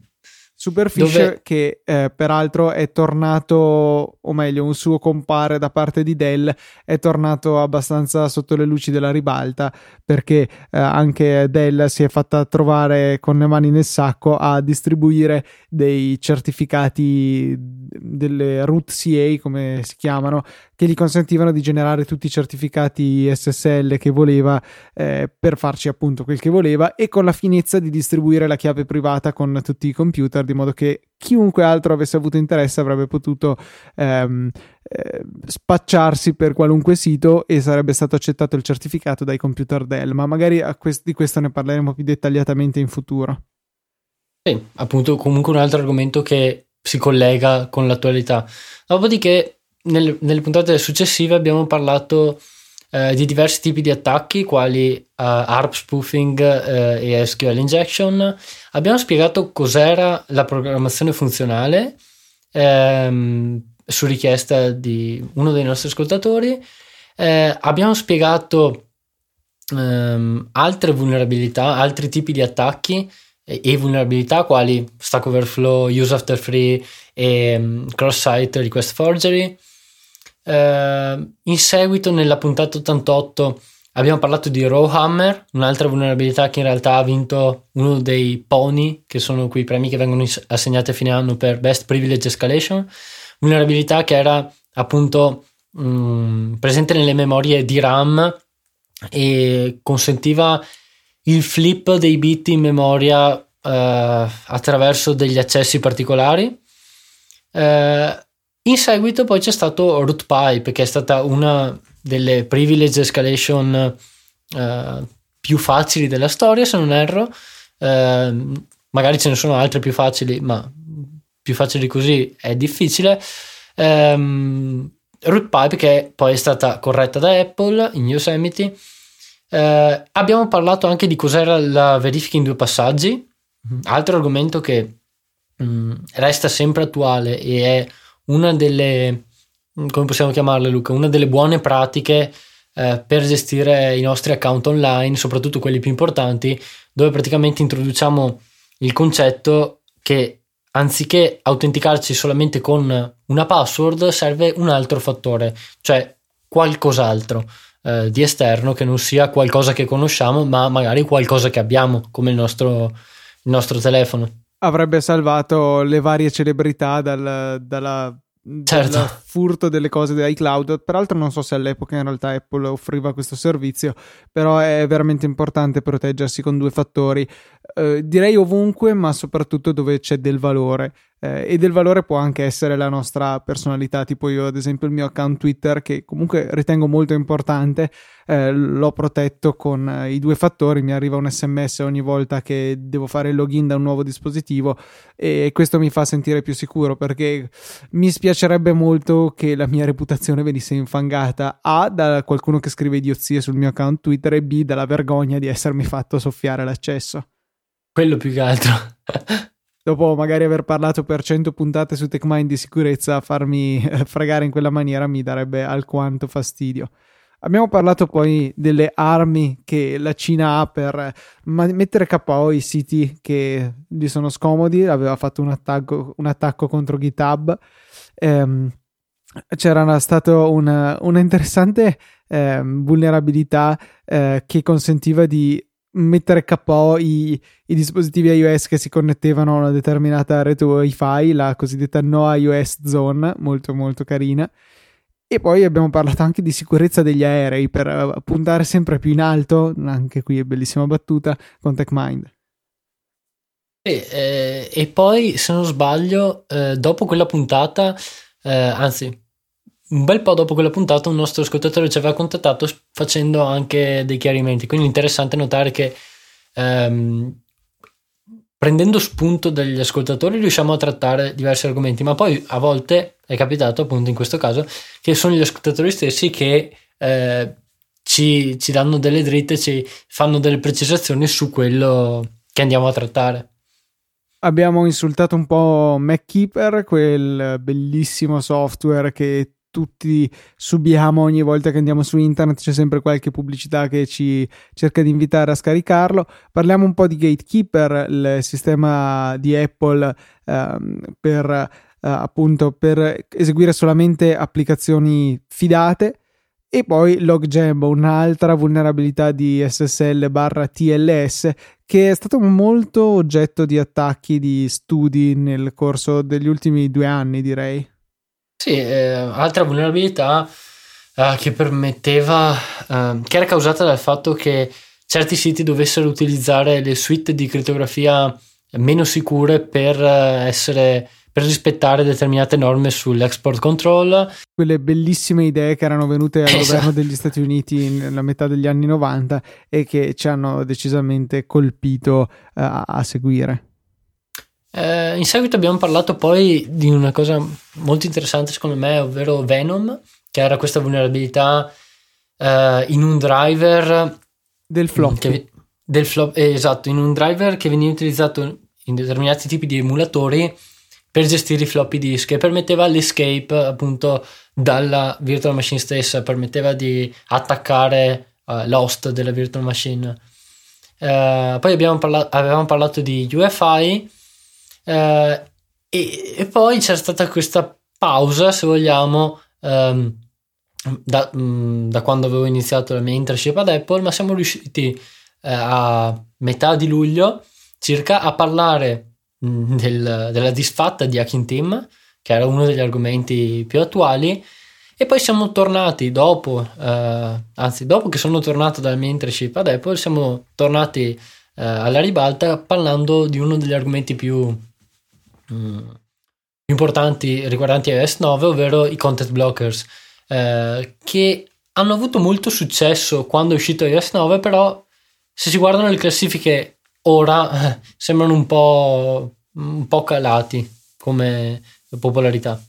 Superfish Dove... che eh, peraltro è tornato, o meglio, un suo compare da parte di Dell è tornato abbastanza sotto le luci della ribalta perché eh, anche Dell si è fatta trovare con le mani nel sacco a distribuire dei certificati delle root CA come si chiamano che gli consentivano di generare tutti i certificati SSL che voleva eh, per farci appunto quel che voleva e con la finezza di distribuire la chiave privata con tutti i computer di modo che chiunque altro avesse avuto interesse avrebbe potuto ehm, eh, spacciarsi per qualunque sito e sarebbe stato accettato il certificato dai computer Dell, ma magari quest- di questo ne parleremo più dettagliatamente in futuro. Sì, appunto comunque un altro argomento che si collega con l'attualità. Dopodiché nelle, nelle puntate successive abbiamo parlato eh, di diversi tipi di attacchi quali uh, ARP spoofing eh, e SQL injection. Abbiamo spiegato cos'era la programmazione funzionale, ehm, su richiesta di uno dei nostri ascoltatori. Eh, abbiamo spiegato ehm, altre vulnerabilità, altri tipi di attacchi e, e, vulnerabilità quali Stack Overflow, Use After Free e um, Cross-Site Request Forgery. Eh, in seguito, nella puntata 88, abbiamo parlato di Rowhammer, un'altra vulnerabilità che in realtà ha vinto uno dei pony, che sono quei premi che vengono assegnati a fine anno per Best Privilege Escalation. Vulnerabilità che era appunto mh, mm, presente nelle memorie di RAM e consentiva il flip dei bit in memoria eh, attraverso degli accessi particolari. Eh, in seguito poi c'è stato Rootpipe, che è stata una delle privilege escalation eh, più facili della storia, se non erro. Eh, magari ce ne sono altre più facili, ma più facili così è difficile. Um, Rootpipe, che poi è stata corretta da Apple in Yosemite. Eh, abbiamo parlato anche di cos'era la verifica in due passaggi, altro argomento che mh, mm, resta sempre attuale e è una delle, mm, come possiamo chiamarle Luca, una delle buone pratiche eh, per gestire i nostri account online, soprattutto quelli più importanti, dove praticamente introduciamo il concetto che anziché autenticarci solamente con una password, serve un altro fattore, cioè qualcos'altro eh, di esterno che non sia qualcosa che conosciamo, ma magari qualcosa che abbiamo, come il nostro, il nostro telefono. Avrebbe salvato le varie celebrità dal, dalla certo. del furto delle cose di iCloud. Peraltro non so se all'epoca in realtà Apple offriva questo servizio, però è veramente importante proteggersi con due fattori. Eh, direi ovunque, ma soprattutto dove c'è del valore. Eh, e del valore può anche essere la nostra personalità, tipo io ad esempio il mio account Twitter che comunque ritengo molto importante, eh, l'ho protetto con eh, i due fattori, mi arriva un sms ogni volta che devo fare il login da un nuovo dispositivo e questo mi fa sentire più sicuro perché mi spiacerebbe molto che la mia reputazione venisse infangata A da qualcuno che scrive idiozie sul mio account Twitter e B dalla vergogna di essermi fatto soffiare l'accesso. Quello più che altro. Dopo magari aver parlato per 100 puntate su TechMind di sicurezza, farmi eh, fregare in quella maniera mi darebbe alquanto fastidio. Abbiamo parlato poi delle armi che la Cina ha per mettere KO i siti che gli sono scomodi. Aveva fatto un attacco, un attacco contro GitHub. Ehm, c'era stata una, una interessante eh, vulnerabilità eh, che consentiva di mettere KO i, i, dispositivi iOS che si connettevano a una determinata rete Wi-Fi, la cosiddetta No iOS Zone, molto molto carina. E poi abbiamo parlato anche di sicurezza degli aerei per uh, puntare sempre più in alto, anche qui è bellissima battuta, con TechMind. E, eh, e poi, se non sbaglio, eh, dopo quella puntata, eh, anzi, un bel po' dopo quella puntata un nostro ascoltatore ci aveva contattato facendo anche dei chiarimenti, quindi interessante notare che ehm, prendendo spunto dagli ascoltatori riusciamo a trattare diversi argomenti, ma poi a volte è capitato appunto in questo caso che sono gli ascoltatori stessi che eh, ci, ci danno delle dritte, ci fanno delle precisazioni su quello che andiamo a trattare. Abbiamo insultato un po' MacKeeper, quel bellissimo software che tutti subiamo ogni volta che andiamo su internet, c'è sempre qualche pubblicità che ci cerca di invitare a scaricarlo. Parliamo un po' di Gatekeeper, il sistema di Apple ehm, per eh, appunto per eseguire solamente applicazioni fidate. E poi Logjam, un'altra vulnerabilità di SSL barra TLS che è stato molto oggetto di attacchi, di studi nel corso degli ultimi due anni, direi. Sì, eh, altra vulnerabilità eh, che permetteva, eh, che era causata dal fatto che certi siti dovessero utilizzare le suite di crittografia meno sicure per eh, essere per rispettare determinate norme sull'export control. Quelle bellissime idee che erano venute al esatto. governo degli Stati Uniti nella metà degli anni 90 e che ci hanno decisamente colpito uh, a seguire. Eh, in seguito abbiamo parlato poi di una cosa molto interessante secondo me, ovvero Venom, che era questa vulnerabilità eh, in un driver del flop. Che, del flop eh, esatto, in un driver che veniva utilizzato in determinati tipi di emulatori per gestire i floppy disk e permetteva l'escape appunto dalla virtual machine stessa, permetteva di attaccare uh, l'host della virtual machine. Uh, poi parla- avevamo parlato di UFI uh, e, e, poi c'è stata questa pausa, se vogliamo, um, da, um, da, quando avevo iniziato la mia internship ad Apple, ma siamo riusciti a metà di luglio circa a parlare del, della disfatta di Hacking Team, che era uno degli argomenti più attuali. E poi siamo tornati dopo, eh, anzi, dopo che sono tornato dal mio internship ad Apple, siamo tornati eh, alla ribalta parlando di uno degli argomenti più, mm, importanti riguardanti iOS 9, ovvero i content blockers, eh, che hanno avuto molto successo quando è uscito iOS 9, però se si guardano le classifiche ora sembrano un po', un po' calati come popolarità.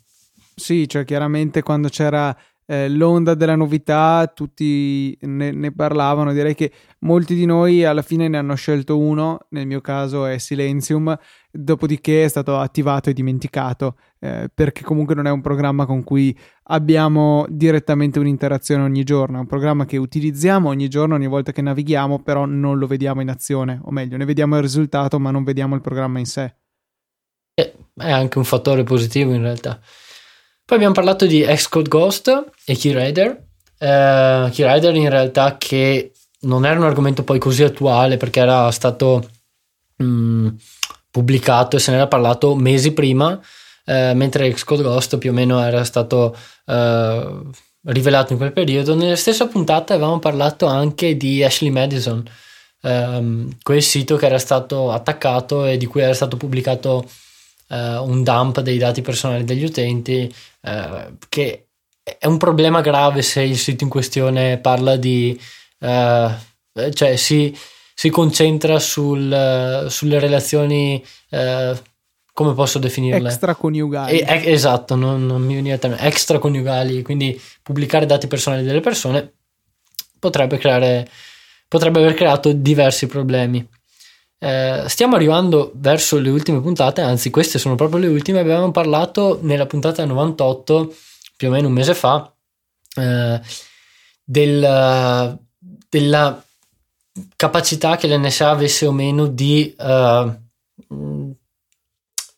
Sì, cioè chiaramente quando c'era eh, l'onda della novità tutti ne, ne, parlavano, direi che molti di noi alla fine ne hanno scelto uno, nel mio caso è Silenzium, dopodiché è stato attivato e dimenticato, eh, perché comunque non è un programma con cui abbiamo direttamente un'interazione ogni giorno, è un programma che utilizziamo ogni giorno, ogni volta che navighiamo, però non lo vediamo in azione, o meglio, ne vediamo il risultato, ma non vediamo il programma in sé. È anche un fattore positivo in realtà. Poi abbiamo parlato di Xcode Ghost e Keyrider. Eh, Keyrider in realtà che non era un argomento poi così attuale perché era stato mh, mm, pubblicato e se ne era parlato mesi prima, eh, mentre Xcode Ghost più o meno era stato eh, rivelato in quel periodo. Nella stessa puntata avevamo parlato anche di Ashley Madison, ehm, quel sito che era stato attaccato e di cui era stato pubblicato eh, un dump dei dati personali degli utenti, eh, che è un problema grave se il sito in questione parla di... Eh, cioè si, si concentra sul, sulle relazioni eh, come posso definirle? Extraconiugali. E, esatto, non, non mi veniva il termine, extraconiugali, quindi pubblicare dati personali delle persone potrebbe creare, potrebbe aver creato diversi problemi. Eh, stiamo arrivando verso le ultime puntate, anzi queste sono proprio le ultime, abbiamo parlato nella puntata 98, più o meno un mese fa, eh, del, della capacità che l'NSA avesse o meno di uh,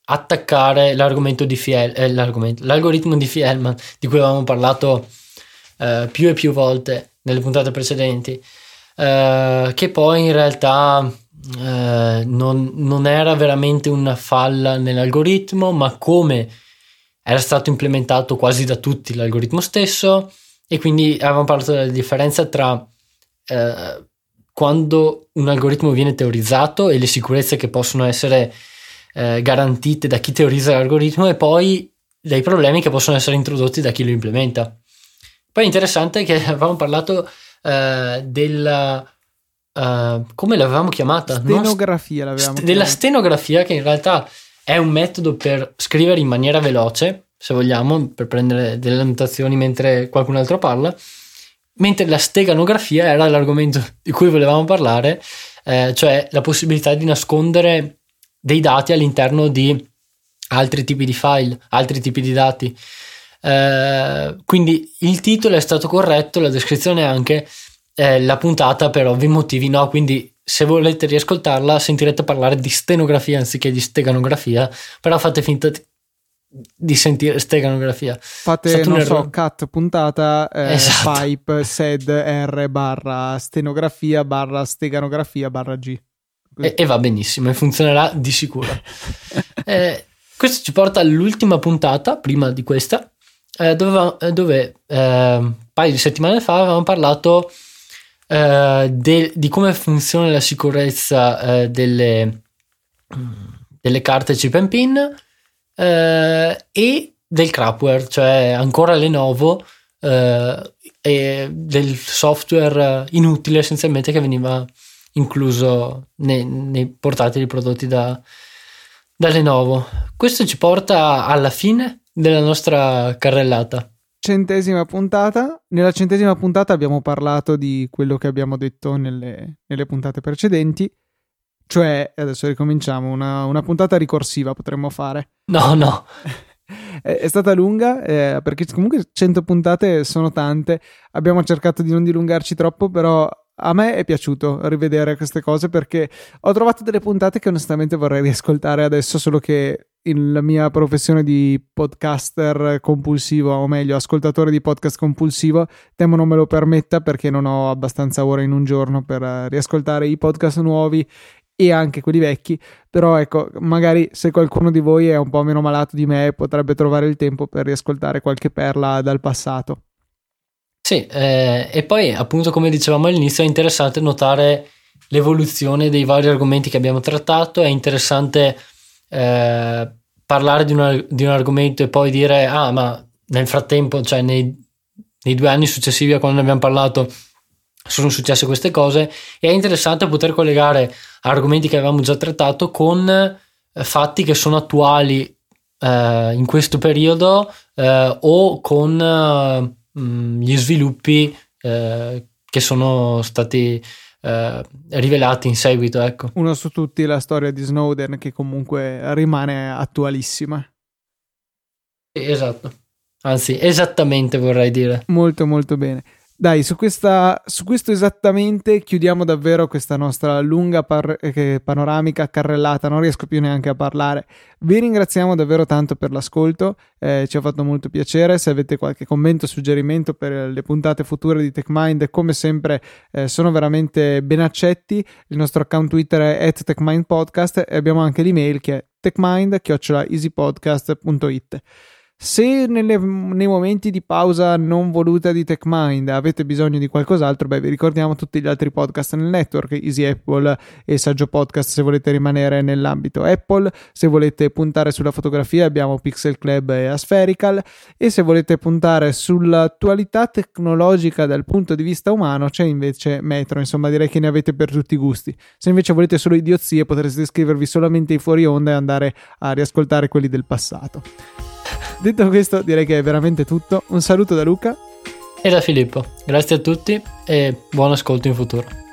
attaccare l'argomento di Fiel, eh, l'argomento, l'algoritmo di Fielman di cui avevamo parlato uh, più e più volte nelle puntate precedenti, che poi in realtà eh, non, non, era veramente una falla nell'algoritmo, ma come era stato implementato quasi da tutti l'algoritmo stesso e quindi avevamo parlato della differenza tra eh, quando un algoritmo viene teorizzato e le sicurezze che possono essere eh, garantite da chi teorizza l'algoritmo e poi dai problemi che possono essere introdotti da chi lo implementa. Poi è interessante che avevamo parlato uh, della Uh, come l'avevamo chiamata? Stenografia l'avevamo St- Della stenografia che in realtà è un metodo per scrivere in maniera veloce, se vogliamo, per prendere delle annotazioni mentre qualcun altro parla, mentre la steganografia era l'argomento di cui volevamo parlare, eh, cioè la possibilità di nascondere dei dati all'interno di altri tipi di file, altri tipi di dati. Eh, quindi il titolo è stato corretto, la descrizione anche, eh, la puntata per ovvi motivi no, quindi se volete riascoltarla sentirete parlare di stenografia anziché di steganografia, però fate finta di sentire steganografia. Fate, non so, cut puntata, eh, esatto. pipe, sed, r, barra stenografia, barra steganografia, barra g. E, e, va benissimo, e funzionerà di sicuro. eh, questo ci porta all'ultima puntata, prima di questa, eh, dove, dove eh, un paio di settimane fa avevamo parlato eh, de, di come funziona la sicurezza uh, delle, delle, carte chip and pin uh, e del crapware, cioè ancora Lenovo e del software inutile essenzialmente che veniva incluso nei, nei portatili prodotti da, da Lenovo. Questo ci porta alla fine della nostra carrellata centesima puntata. Nella centesima puntata abbiamo parlato di quello che abbiamo detto nelle, nelle puntate precedenti. Cioè, adesso ricominciamo, una, una puntata ricorsiva potremmo fare. No, no. è, è, stata lunga eh, perché comunque 100 puntate sono tante. Abbiamo cercato di non dilungarci troppo, però a me è piaciuto rivedere queste cose perché ho trovato delle puntate che onestamente vorrei riascoltare adesso, solo che la mia professione di podcaster compulsivo, o meglio, ascoltatore di podcast compulsivo, temo non me lo permetta perché non ho abbastanza ore in un giorno per riascoltare i podcast nuovi e anche quelli vecchi, però ecco, magari se qualcuno di voi è un po' meno malato di me potrebbe trovare il tempo per riascoltare qualche perla dal passato. Sì, eh, e poi appunto come dicevamo all'inizio è interessante notare l'evoluzione dei vari argomenti che abbiamo trattato, è interessante eh, parlare di, una, di, un argomento e poi dire ah ma nel frattempo, cioè nei, nei due anni successivi a quando ne abbiamo parlato sono successe queste cose e è interessante poter collegare argomenti che avevamo già trattato con eh, fatti che sono attuali eh, in questo periodo eh, o con eh, gli sviluppi eh, che sono stati eh, rivelati in seguito. Ecco. Uno su tutti la storia di Snowden che comunque rimane attualissima. Esatto, anzi esattamente vorrei dire. Molto molto bene. Dai, su, questa, su, questo esattamente chiudiamo davvero questa nostra lunga par- eh, panoramica carrellata, non riesco più neanche a parlare. Vi ringraziamo davvero tanto per l'ascolto, eh, ci ha fatto molto piacere. Se avete qualche commento, suggerimento per le puntate future di TechMind, come sempre eh, sono veramente ben accetti. Il nostro account Twitter è TechMindPodcast e abbiamo anche l'email che è techmind.easypodcast.it. Se nelle, nei momenti di pausa non voluta di TechMind avete bisogno di qualcos'altro, beh, vi ricordiamo tutti gli altri podcast nel network, Easy Apple e Saggio Podcast se volete rimanere nell'ambito Apple, se volete puntare sulla fotografia abbiamo Pixel Club e Aspherical e se volete puntare sull'attualità tecnologica dal punto di vista umano c'è invece Metro, insomma direi che ne avete per tutti i gusti. Se invece volete solo idiozie potreste iscrivervi solamente ai fuori onda e andare a riascoltare quelli del passato. Detto questo, direi che è veramente tutto. Un saluto da Luca e da Filippo. Grazie a tutti e buon ascolto in futuro.